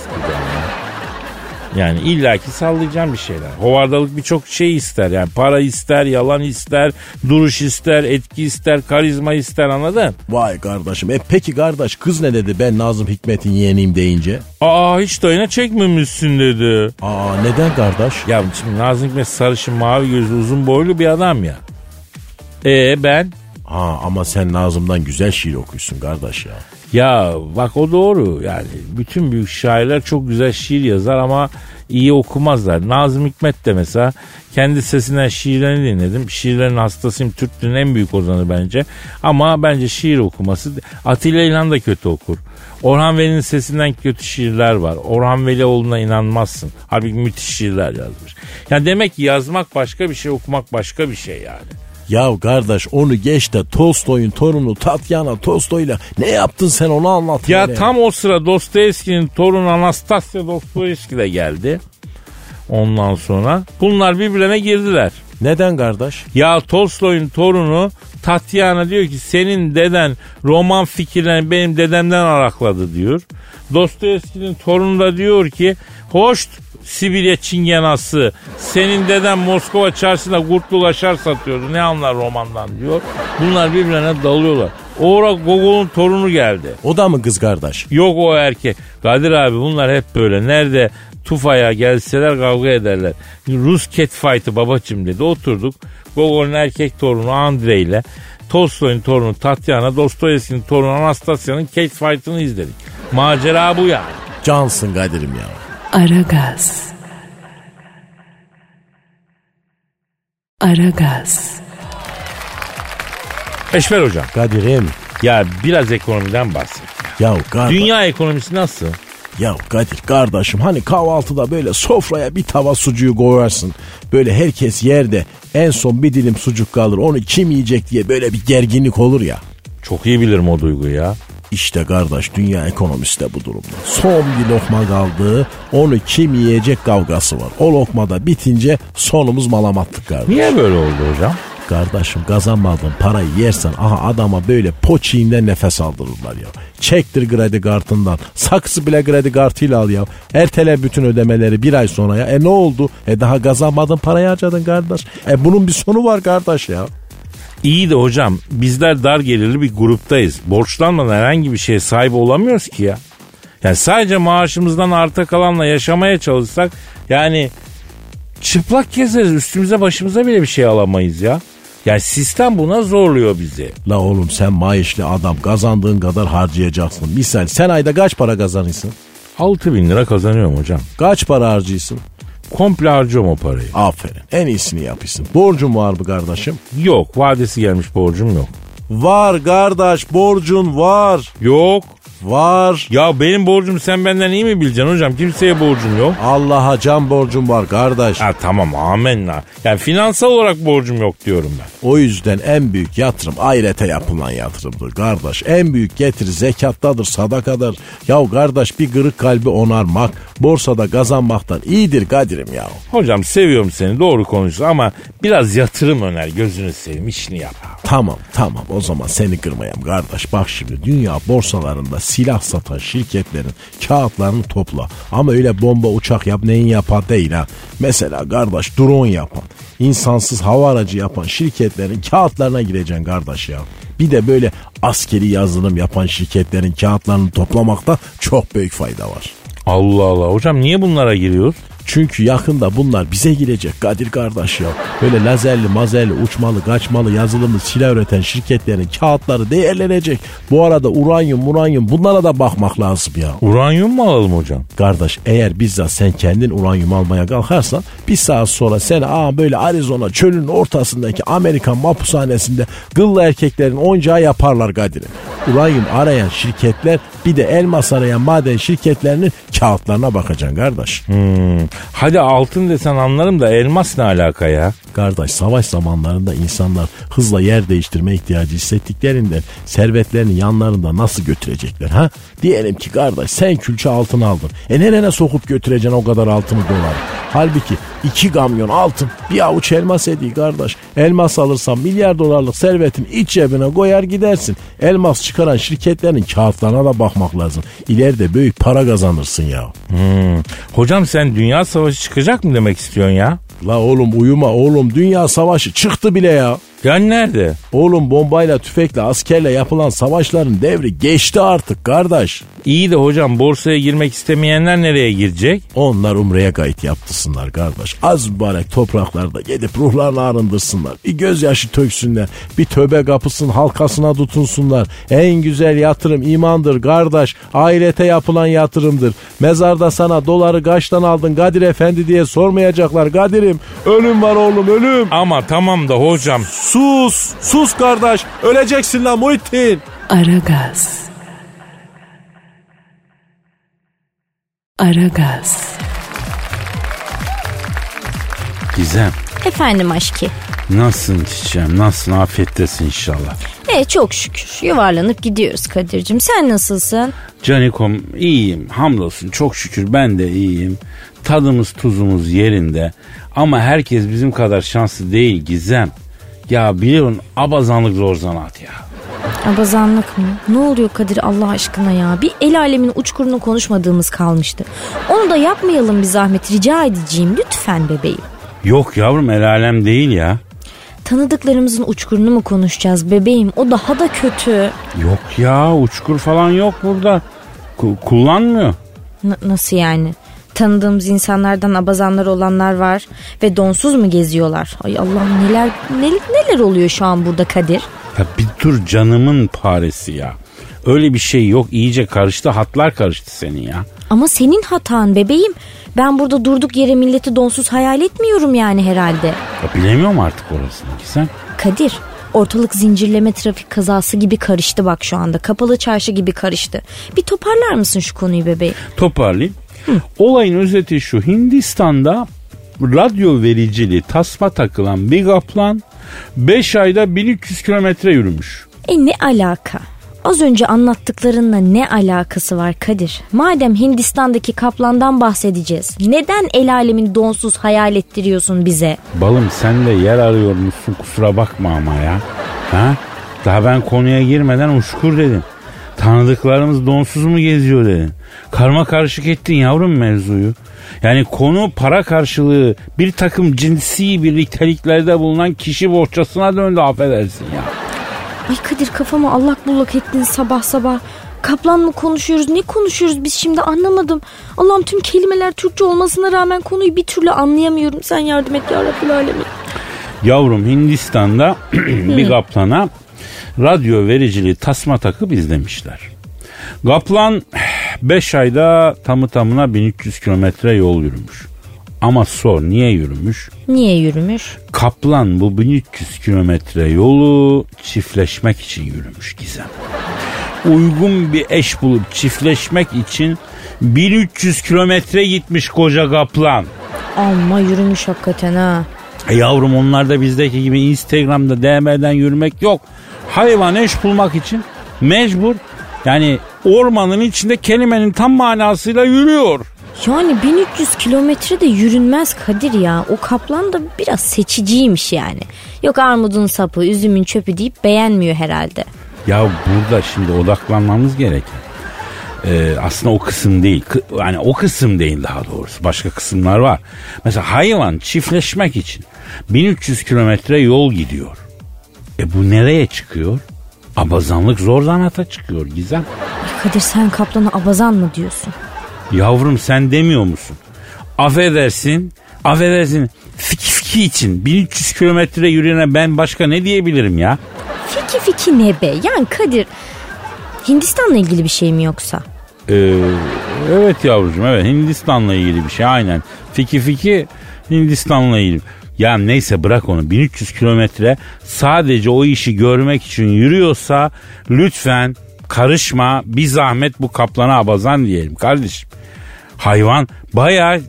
Yani illaki sallayacağım bir şeyler. Hovardalık birçok şey ister. Yani para ister, yalan ister, duruş ister, etki ister, karizma ister anladın? Vay kardeşim. E peki kardeş kız ne dedi ben Nazım Hikmet'in yeğeniyim deyince? Aa hiç dayına çekmemişsin dedi. Aa neden kardeş? Ya şimdi Nazım Hikmet sarışın mavi gözlü uzun boylu bir adam ya. E ben? Ha ama sen Nazım'dan güzel şiir okuyorsun kardeş ya. Ya bak o doğru yani bütün büyük şairler çok güzel şiir yazar ama iyi okumazlar. Nazım Hikmet de mesela kendi sesinden şiirlerini dinledim. Şiirlerin hastasıyım. Türklüğün en büyük ozanı bence. Ama bence şiir okuması Atilla İlhan da kötü okur. Orhan Veli'nin sesinden kötü şiirler var. Orhan Velioğlu'na inanmazsın. Halbuki müthiş şiirler yazmış. Yani demek ki yazmak başka bir şey, okumak başka bir şey yani. Ya kardeş onu geç de Tolstoy'un torunu Tatyana Tolstoy'la ne yaptın sen onu anlat. Ya hele. tam o sıra Dostoyevski'nin torunu Anastasya Dostoyevski de geldi. Ondan sonra bunlar birbirine girdiler. Neden kardeş? Ya Tolstoy'un torunu Tatyana diyor ki senin deden roman fikirlerini benim dedemden arakladı diyor. Dostoyevski'nin torunu da diyor ki hoş Sibirya çingenası senin deden Moskova çarşısında kurtluk aşar satıyordu ne anlar romandan diyor. Bunlar birbirine dalıyorlar. Ora Gogol'un torunu geldi. O da mı kız kardeş? Yok o erkek. Kadir abi bunlar hep böyle. Nerede tufaya gelseler kavga ederler. Rus catfight'ı babacım dedi. Oturduk. Gogol'un erkek torunu Andrei ile Tolstoy'un torunu Tatyana, Dostoyevski'nin torunu Anastasya'nın catfight'ını izledik. Macera bu yani. Cansın Kadir'im ya. Aragaz. Aragaz. Eşver hocam. Kadir'im. Ya biraz ekonomiden bahset. Ya kardeş. Dünya ekonomisi nasıl? Ya Kadir kardeşim hani kahvaltıda böyle sofraya bir tava sucuğu koyarsın. Böyle herkes yerde en son bir dilim sucuk kalır onu kim yiyecek diye böyle bir gerginlik olur ya. Çok iyi bilirim o duyguyu ya. İşte kardeş dünya ekonomisi de bu durumda. Son bir lokma kaldı onu kim yiyecek kavgası var. O lokmada bitince sonumuz malamatlık kardeş. Niye böyle oldu hocam? Kardeşim kazanmadığın parayı yersen aha adama böyle poçiğinden nefes aldırırlar ya. Çektir kredi kartından. Saksı bile kredi kartıyla al ya. Ertele bütün ödemeleri bir ay sonra ya. E ne oldu? E daha kazanmadın parayı harcadın kardeş. E bunun bir sonu var kardeş ya. İyi de hocam bizler dar gelirli bir gruptayız. Borçlanmadan herhangi bir şeye sahip olamıyoruz ki ya. Yani sadece maaşımızdan arta kalanla yaşamaya çalışsak yani çıplak gezeriz üstümüze başımıza bile bir şey alamayız ya. Yani sistem buna zorluyor bizi. La oğlum sen maaşlı adam kazandığın kadar harcayacaksın. Misal sen ayda kaç para kazanırsın? 6 bin lira kazanıyorum hocam. Kaç para harcıyorsun? Komple harcıyorum o parayı. Aferin en iyisini yapıyorsun. Borcun var mı kardeşim? Yok vadesi gelmiş borcum yok. Var kardeş borcun var. Yok. Var. Ya benim borcum sen benden iyi mi bileceksin hocam? Kimseye borcum yok. Allah'a can borcun var kardeş. Ha tamam amenna. Yani finansal olarak borcum yok diyorum ben. O yüzden en büyük yatırım ahirete yapılan yatırımdır kardeş. En büyük getiri zekattadır, sadakadır. Ya kardeş bir kırık kalbi onarmak, borsada kazanmaktan iyidir Kadir'im ya. Hocam seviyorum seni doğru konuşuyorsun ama biraz yatırım öner gözünü seveyim işini yap. Tamam tamam o zaman seni kırmayayım kardeş. Bak şimdi dünya borsalarında silah satan şirketlerin kağıtlarını topla. Ama öyle bomba uçak yap neyin yapan değil ha. Mesela kardeş drone yapan, insansız hava aracı yapan şirketlerin kağıtlarına gireceksin kardeş ya. Bir de böyle askeri yazılım yapan şirketlerin kağıtlarını toplamakta çok büyük fayda var. Allah Allah hocam niye bunlara giriyoruz? Çünkü yakında bunlar bize girecek Kadir kardeş ya. Böyle lazerli mazerli uçmalı kaçmalı yazılımlı silah üreten şirketlerin kağıtları değerlenecek. Bu arada uranyum uranyum bunlara da bakmak lazım ya. Uranyum mu alalım hocam? Kardeş eğer bizzat sen kendin uranyum almaya kalkarsan bir saat sonra seni aa böyle Arizona çölünün ortasındaki Amerikan mapushanesinde gıllı erkeklerin oyuncağı yaparlar Kadir'im. Uranyum arayan şirketler bir de elmas arayan maden şirketlerinin kağıtlarına bakacaksın kardeş. Hmm. Hadi altın desen anlarım da elmas ne alaka ya? Kardeş savaş zamanlarında insanlar hızla yer değiştirme ihtiyacı hissettiklerinden servetlerini yanlarında nasıl götürecekler ha? Diyelim ki kardeş sen külçe altın aldın. E nerene sokup götüreceksin o kadar altını dolar? Halbuki iki kamyon altın bir avuç elmas ediyor kardeş. Elmas alırsan milyar dolarlık servetin iç cebine koyar gidersin. Elmas çıkaran şirketlerin kağıtlarına da bakmak lazım. İleride büyük para kazanırsın ya. Hmm. Hocam sen dünya savaşı çıkacak mı demek istiyorsun ya? La oğlum uyuma oğlum dünya savaşı çıktı bile ya. Yani nerede? Oğlum bombayla tüfekle askerle yapılan savaşların devri geçti artık kardeş. İyi de hocam borsaya girmek istemeyenler nereye girecek? Onlar umreye kayıt yaptırsınlar kardeş. Az mübarek topraklarda gidip ruhlarını arındırsınlar. Bir gözyaşı töksünler. Bir töbe kapısının halkasına tutunsunlar. En güzel yatırım imandır kardeş. Ahirete yapılan yatırımdır. Mezarda sana doları kaçtan aldın Kadir Efendi diye sormayacaklar Kadir'im. Ölüm var oğlum ölüm. Ama tamam da hocam. Sus sus kardeş. Öleceksin lan Muhittin. Aragaz. Aragaz. Gizem Efendim aşkı. nasılsın çiçeğim nasılsın afiyettesin inşallah. E çok şükür yuvarlanıp gidiyoruz Kadir'cim. Sen nasılsın? Canikom iyiyim hamdolsun çok şükür ben de iyiyim. Tadımız tuzumuz yerinde ama herkes bizim kadar şanslı değil Gizem. Ya biliyorsun abazanlık zor zanaat ya. Abazanlık mı? Ne oluyor Kadir Allah aşkına ya? Bir el alemin uçkurunu konuşmadığımız kalmıştı. Onu da yapmayalım bir zahmet rica edeceğim lütfen bebeğim. Yok yavrum el alem değil ya. Tanıdıklarımızın uçkurunu mu konuşacağız bebeğim? O daha da kötü. Yok ya uçkur falan yok burada. Ku- kullanmıyor. N- nasıl yani? Tanıdığımız insanlardan abazanlar olanlar var ve donsuz mu geziyorlar? Ay Allah'ım neler neler, neler oluyor şu an burada Kadir? Ya bir dur canımın paresi ya. Öyle bir şey yok iyice karıştı hatlar karıştı senin ya. Ama senin hatan bebeğim. Ben burada durduk yere milleti donsuz hayal etmiyorum yani herhalde. ya bilemiyorum artık orasını ki sen. Kadir ortalık zincirleme trafik kazası gibi karıştı bak şu anda. Kapalı çarşı gibi karıştı. Bir toparlar mısın şu konuyu bebeğim? Toparlayayım. Olayın özeti şu Hindistan'da radyo vericili tasma takılan bir kaplan 5 ayda 1300 kilometre yürümüş. E ne alaka? az önce anlattıklarınla ne alakası var Kadir? Madem Hindistan'daki kaplandan bahsedeceğiz. Neden el alemin donsuz hayal ettiriyorsun bize? Balım sen de yer arıyormuşsun kusura bakma ama ya. Ha? Daha ben konuya girmeden uçkur dedim. Tanıdıklarımız donsuz mu geziyor dedin. Karma karışık ettin yavrum mevzuyu. Yani konu para karşılığı bir takım cinsi birlikteliklerde bulunan kişi bohçasına döndü affedersin ya. Ay Kadir kafamı allak bullak ettin sabah sabah. Kaplan mı konuşuyoruz ne konuşuyoruz biz şimdi anlamadım. Allah'ım tüm kelimeler Türkçe olmasına rağmen konuyu bir türlü anlayamıyorum. Sen yardım et ya Rabbil Alemin. Yavrum Hindistan'da [CLEARS THROAT] bir kaplana radyo vericiliği tasma takıp izlemişler. Kaplan 5 ayda tamı tamına 1300 kilometre yol yürümüş. Ama sor niye yürümüş? Niye yürümüş? Kaplan bu 1300 kilometre yolu çiftleşmek için yürümüş Gizem. Uygun bir eş bulup çiftleşmek için 1300 kilometre gitmiş koca kaplan. Amma yürümüş hakikaten ha. E yavrum onlarda bizdeki gibi Instagram'da DM'den yürümek yok. Hayvan eş bulmak için mecbur yani ormanın içinde kelimenin tam manasıyla yürüyor. Yani 1300 kilometre de yürünmez Kadir ya. O kaplan da biraz seçiciymiş yani. Yok armudun sapı, üzümün çöpü deyip beğenmiyor herhalde. Ya burada şimdi odaklanmamız gereken ee, aslında o kısım değil. Kı- Yani o kısım değil daha doğrusu. Başka kısımlar var. Mesela hayvan çiftleşmek için 1300 kilometre yol gidiyor. E bu nereye çıkıyor? Abazanlık zor zanata çıkıyor Gizem. Ay Kadir sen kaplana abazan mı diyorsun? Yavrum sen demiyor musun? Affedersin, affedersin fiki fiki için 1300 kilometre yürüyene ben başka ne diyebilirim ya? Fiki fiki ne be? Yani Kadir Hindistan'la ilgili bir şey mi yoksa? Ee, evet yavrucuğum evet Hindistan'la ilgili bir şey aynen. Fiki fiki Hindistan'la ilgili. Ya neyse bırak onu 1300 kilometre sadece o işi görmek için yürüyorsa lütfen karışma bir zahmet bu kaplana abazan diyelim kardeşim. Hayvan bayağı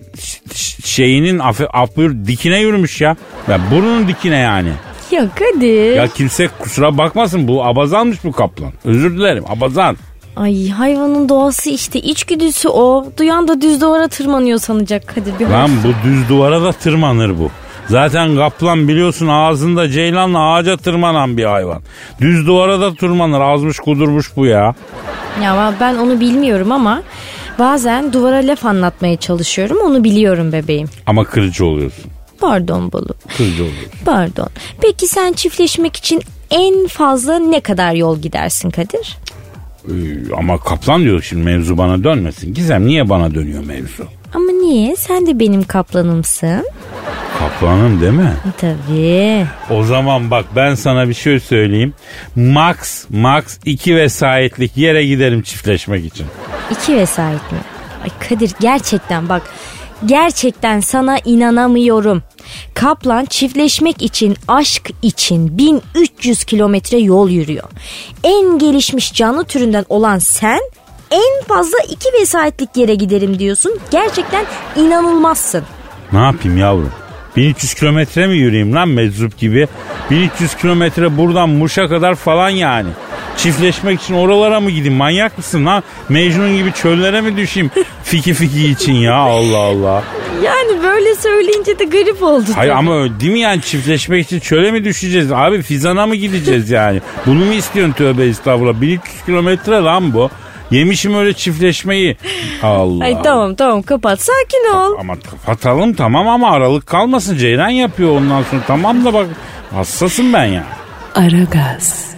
şeyinin afı, afı dikine yürümüş ya. Ya burnunun dikine yani. Ya Kadir. Ya kimse kusura bakmasın bu abazanmış bu kaplan. Özür dilerim abazan. Ay hayvanın doğası işte içgüdüsü o. Duyan da düz duvara tırmanıyor sanacak Kadir. Bir Lan bu düz duvara da tırmanır bu. Zaten kaplan biliyorsun ağzında ceylanla ağaca tırmanan bir hayvan. Düz duvara da tırmanır azmış kudurmuş bu ya. Ya ben onu bilmiyorum ama bazen duvara laf anlatmaya çalışıyorum onu biliyorum bebeğim. Ama kırıcı oluyorsun. Pardon Bolu. Kırıcı oluyorsun. Pardon. Peki sen çiftleşmek için en fazla ne kadar yol gidersin Kadir? Ee, ama kaplan diyor şimdi mevzu bana dönmesin. Gizem niye bana dönüyor mevzu? Ama niye? Sen de benim kaplanımsın. Kaplanım değil mi? Tabii. O zaman bak ben sana bir şey söyleyeyim. Max, max iki vesayetlik yere giderim çiftleşmek için. İki vesait mi? Ay Kadir gerçekten bak gerçekten sana inanamıyorum. Kaplan çiftleşmek için, aşk için 1300 kilometre yol yürüyor. En gelişmiş canlı türünden olan sen en fazla iki vesayetlik yere giderim diyorsun. Gerçekten inanılmazsın. Ne yapayım yavrum? 1300 kilometre mi yürüyeyim lan meczup gibi? 1300 kilometre buradan Muş'a kadar falan yani. Çiftleşmek için oralara mı gideyim? Manyak mısın lan? Mecnun gibi çöllere mi düşeyim? Fiki fiki için ya Allah Allah. Yani böyle söyleyince de garip oldu. Hayır ama öyle değil mi yani çiftleşmek için çöle mi düşeceğiz? Abi Fizan'a mı gideceğiz yani? Bunu mu istiyorsun tövbe estağfurullah? 1300 kilometre lan bu. Yemişim öyle çiftleşmeyi. Allah. Ay tamam tamam kapat sakin ol. Ama kapatalım tamam ama aralık kalmasın. Ceylan yapıyor ondan sonra. Tamam da bak hassasım ben ya. Aragaz.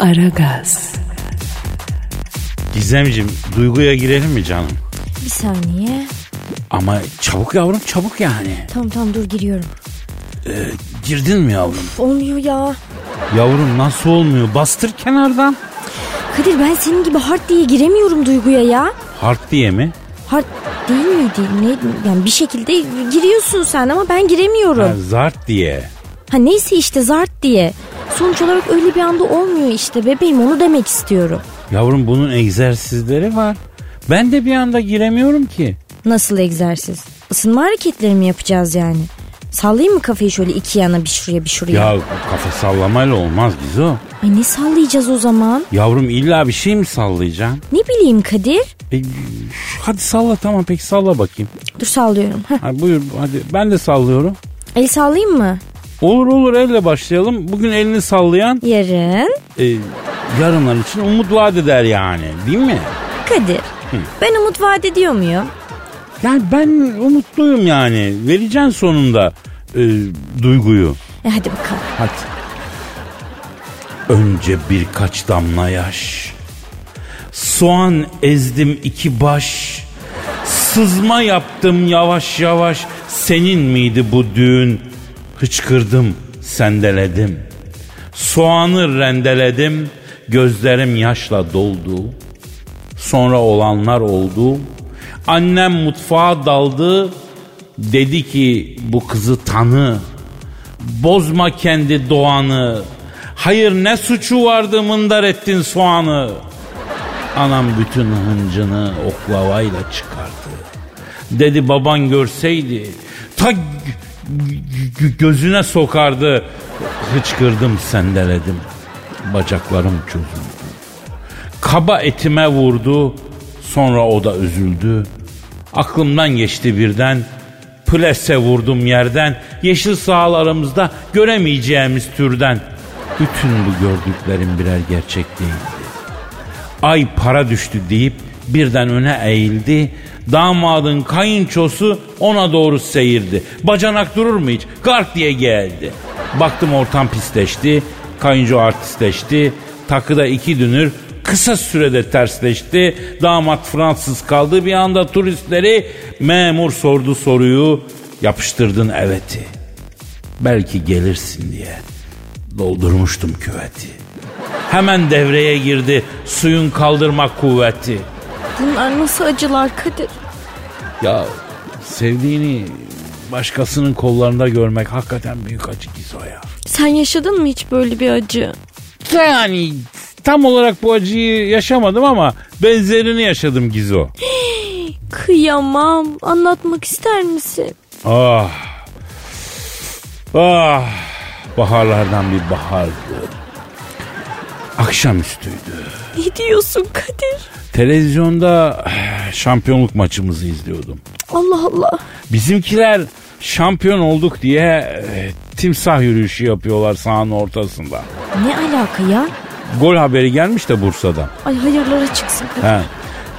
Aragaz. Gizemciğim duyguya girelim mi canım? Bir saniye. Ama çabuk yavrum çabuk yani. Tamam tamam dur giriyorum. Girdin mi yavrum? Olmuyor ya. Yavrum nasıl olmuyor? Bastır kenardan. Kadir ben senin gibi hard diye giremiyorum duyguya ya. Hard diye mi? Hard değil miydi? Ne, yani bir şekilde giriyorsun sen ama ben giremiyorum. Ha, zart diye. Ha neyse işte zart diye. Sonuç olarak öyle bir anda olmuyor işte bebeğim onu demek istiyorum. Yavrum bunun egzersizleri var. Ben de bir anda giremiyorum ki. Nasıl egzersiz? Isınma hareketleri mi yapacağız yani? Sallayayım mı kafayı şöyle iki yana bir şuraya bir şuraya? Ya kafa sallamayla olmaz Gizo. Ay ne sallayacağız o zaman? Yavrum illa bir şey mi sallayacaksın? Ne bileyim Kadir? E, hadi salla tamam peki salla bakayım. Dur sallıyorum. Heh. Ha, buyur hadi ben de sallıyorum. El sallayayım mı? Olur olur elle başlayalım. Bugün elini sallayan Yarın. e, yarınlar için umut vaat eder yani değil mi? Kadir. Ben umut vaat ediyor muyum? Yani ben umutluyum yani. Vereceksin sonunda e, duyguyu. E hadi bakalım. Hadi. Önce birkaç damla yaş. Soğan ezdim iki baş. Sızma yaptım yavaş yavaş. Senin miydi bu düğün? Hıçkırdım, sendeledim. Soğanı rendeledim. Gözlerim yaşla doldu. Sonra olanlar oldu. Annem mutfağa daldı. Dedi ki bu kızı tanı. Bozma kendi doğanı. Hayır ne suçu vardı mındar ettin soğanı. Anam bütün hıncını oklavayla çıkardı. Dedi baban görseydi ta gözüne sokardı. Hıçkırdım sendeledim. Bacaklarım çözüldü. Kaba etime vurdu. Sonra o da üzüldü. Aklımdan geçti birden. Plese vurdum yerden. Yeşil sahalarımızda göremeyeceğimiz türden. Bütün bu gördüklerim birer gerçek değildi. Ay para düştü deyip birden öne eğildi. Damadın kayınçosu ona doğru seyirdi. Bacanak durur mu hiç? Gark diye geldi. Baktım ortam pisleşti. Kayınço artistleşti. Takıda iki dünür kısa sürede tersleşti. Damat Fransız kaldı. Bir anda turistleri memur sordu soruyu. Yapıştırdın eveti. Belki gelirsin diye. Doldurmuştum küveti. Hemen devreye girdi suyun kaldırma kuvveti. Bunlar nasıl acılar Kadir? Ya sevdiğini başkasının kollarında görmek hakikaten büyük acı Gizo ya. Sen yaşadın mı hiç böyle bir acı? Yani tam olarak bu acıyı yaşamadım ama benzerini yaşadım Gizo. [GASPS] Kıyamam. Anlatmak ister misin? Ah. Ah. Baharlardan bir bahardı. Akşamüstüydü. Ne diyorsun Kadir? Televizyonda [SIGHS] şampiyonluk maçımızı izliyordum. Allah Allah. Bizimkiler şampiyon olduk diye eh, timsah yürüyüşü yapıyorlar sahanın ortasında. Ne alaka ya? Gol haberi gelmiş de Bursa'dan. Ay hayırlara çıksın. He.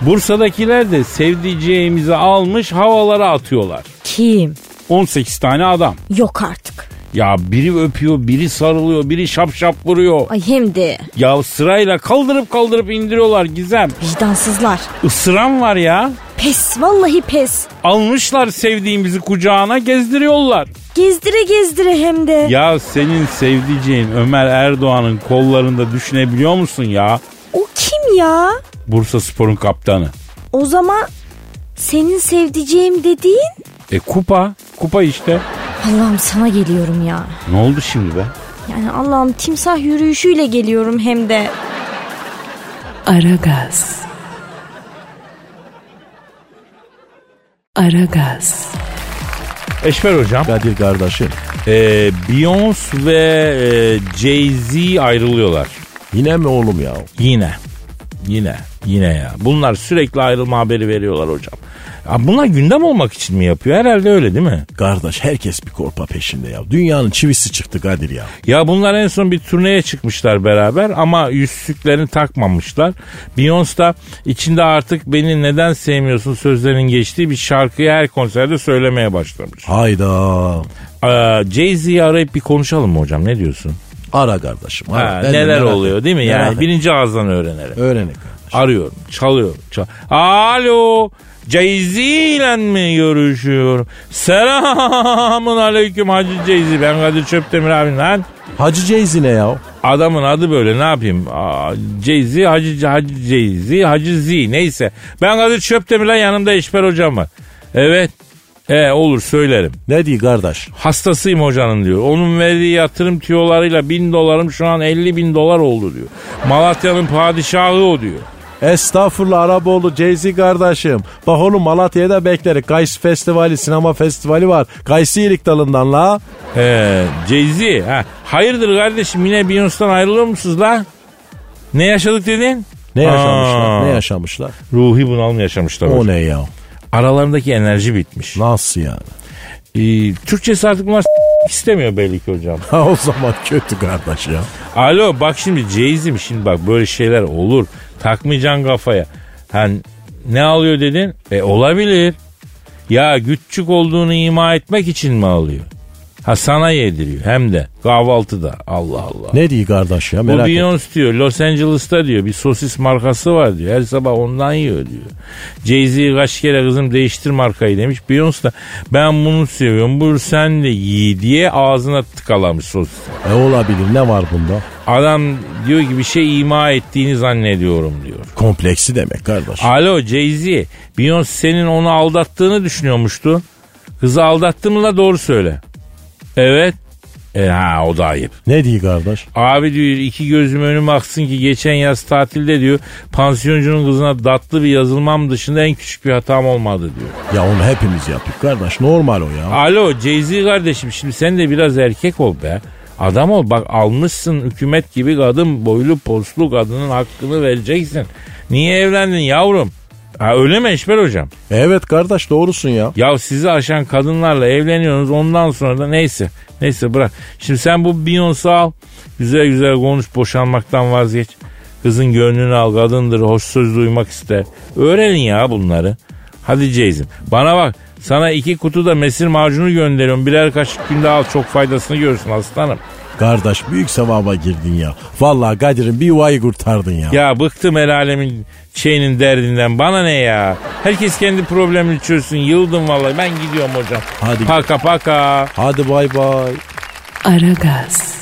Bursa'dakiler de sevdiceğimizi almış havalara atıyorlar. Kim? 18 tane adam. Yok artık. Ya biri öpüyor, biri sarılıyor, biri şap şap vuruyor. Ay hem de Ya sırayla kaldırıp kaldırıp indiriyorlar Gizem. vicdansızlar. Isıran var ya. Pes vallahi pes. Almışlar sevdiğimizi kucağına gezdiriyorlar. Gezdire gezdire hem de. Ya senin sevdiceğin Ömer Erdoğan'ın kollarında düşünebiliyor musun ya? O kim ya? Bursa Spor'un kaptanı. O zaman senin sevdiceğim dediğin? E kupa, kupa işte. Allah'ım sana geliyorum ya. Ne oldu şimdi be? Yani Allah'ım timsah yürüyüşüyle geliyorum hem de. Aragaz. Aragaz. Eşber hocam. Kadir kardeşim. E, Beyoncé ve e, Jay-Z ayrılıyorlar. Yine mi oğlum ya? Yine. Yine. Yine ya. Bunlar sürekli ayrılma haberi veriyorlar hocam. Ya bunlar gündem olmak için mi yapıyor? Herhalde öyle değil mi? Kardeş herkes bir korpa peşinde ya. Dünyanın çivisi çıktı Kadir ya. Ya bunlar en son bir turneye çıkmışlar beraber ama yüzsüklerini takmamışlar. Beyoncé da içinde artık beni neden sevmiyorsun sözlerinin geçtiği bir şarkıyı her konserde söylemeye başlamış. Hayda. Ee, Jay-Z'yi arayıp bir konuşalım mı hocam ne diyorsun? Ara kardeşim. Ara. Ha, neler merak oluyor değil mi? Merak Yani ettim. birinci ağızdan öğrenelim. Kardeş. Arıyorum, çalıyorum. Çal Alo, Jay-Z ile mi görüşüyorum? Selamun aleyküm Hacı Jay-Z. Ben Kadir Çöptemir abi lan. Hacı Ceyzi ne ya? Adamın adı böyle ne yapayım? Aa, Jay-Z, Hacı, Hacı Jay-Z, Hacı Z neyse. Ben Kadir Çöptemir lan yanımda İşber hocam var. Evet. E olur söylerim. Ne diyor kardeş? Hastasıyım hocanın diyor. Onun verdiği yatırım tüyolarıyla bin dolarım şu an 50 bin dolar oldu diyor. Malatya'nın padişahı o diyor. Estağfurullah Araboğlu Jay-Z kardeşim. Bak oğlum Malatya'da bekleriz. Kayısı Festivali, sinema festivali var. Kayısı iyilik dalından la. He, Jay-Z. Ha. Hayırdır kardeşim yine Beyoncé'dan ayrılıyor musunuz la? Ne yaşadık dedin? Ne yaşamışlar? Aa, Ne yaşamışlar? Ruhi bunalım yaşamışlar. O hocam. ne ya? Aralarındaki enerji bitmiş. Nasıl yani? Ee, Türkçesi artık bunlar istemiyor belli ki hocam. Ha o zaman kötü kardeş ya. Alo bak şimdi Jay-Z şimdi bak böyle şeyler olur. Takmayacaksın kafaya. Ha, ne alıyor dedin? E olabilir. Ya küçük olduğunu ima etmek için mi alıyor? Ha sana yediriyor hem de kahvaltıda. Allah Allah. Ne diyor kardeş ya Bu merak ettim. Beyoncé diyor Los Angeles'ta diyor bir sosis markası var diyor. Her sabah ondan yiyor diyor. Jay-Z kaç kere kızım değiştir markayı demiş. Beyoncé da ben bunu seviyorum buyur sen de yiy diye ağzına tıkalamış sosis. E olabilir ne var bunda? Adam diyor ki bir şey ima ettiğini zannediyorum diyor. Kompleksi demek kardeş. Alo Jay-Z Beyoncé senin onu aldattığını düşünüyormuştu. Kızı aldattı mı la doğru söyle. Evet. E ha o da ayıp. Ne diyor kardeş? Abi diyor iki gözüm önüme aksın ki geçen yaz tatilde diyor pansiyoncunun kızına tatlı bir yazılmam dışında en küçük bir hatam olmadı diyor. Ya onu hepimiz yapıyoruz kardeş normal o ya. Alo Jay-Z kardeşim şimdi sen de biraz erkek ol be. Adam ol bak almışsın hükümet gibi kadın boylu poslu kadının hakkını vereceksin. Niye evlendin yavrum? Ha öyle mi Eşber hocam? Evet kardeş doğrusun ya. Ya sizi aşan kadınlarla evleniyorsunuz ondan sonra da neyse. Neyse bırak. Şimdi sen bu Beyoncé al. Güzel güzel konuş boşanmaktan vazgeç. Kızın gönlünü al kadındır hoş söz duymak ister. Öğrenin ya bunları. Hadi Ceyzim bana bak sana iki kutu da mesir macunu gönderiyorum. Birer kaşık günde al çok faydasını görürsün aslanım. Kardeş büyük sevaba girdin ya. Vallahi Kadir'in bir yuvayı kurtardın ya. Ya bıktım el alemin şeyinin derdinden. Bana ne ya? Herkes kendi problemini çözsün. Yıldım vallahi. Ben gidiyorum hocam. Hadi. Paka paka. Hadi bay bay. Aragaz.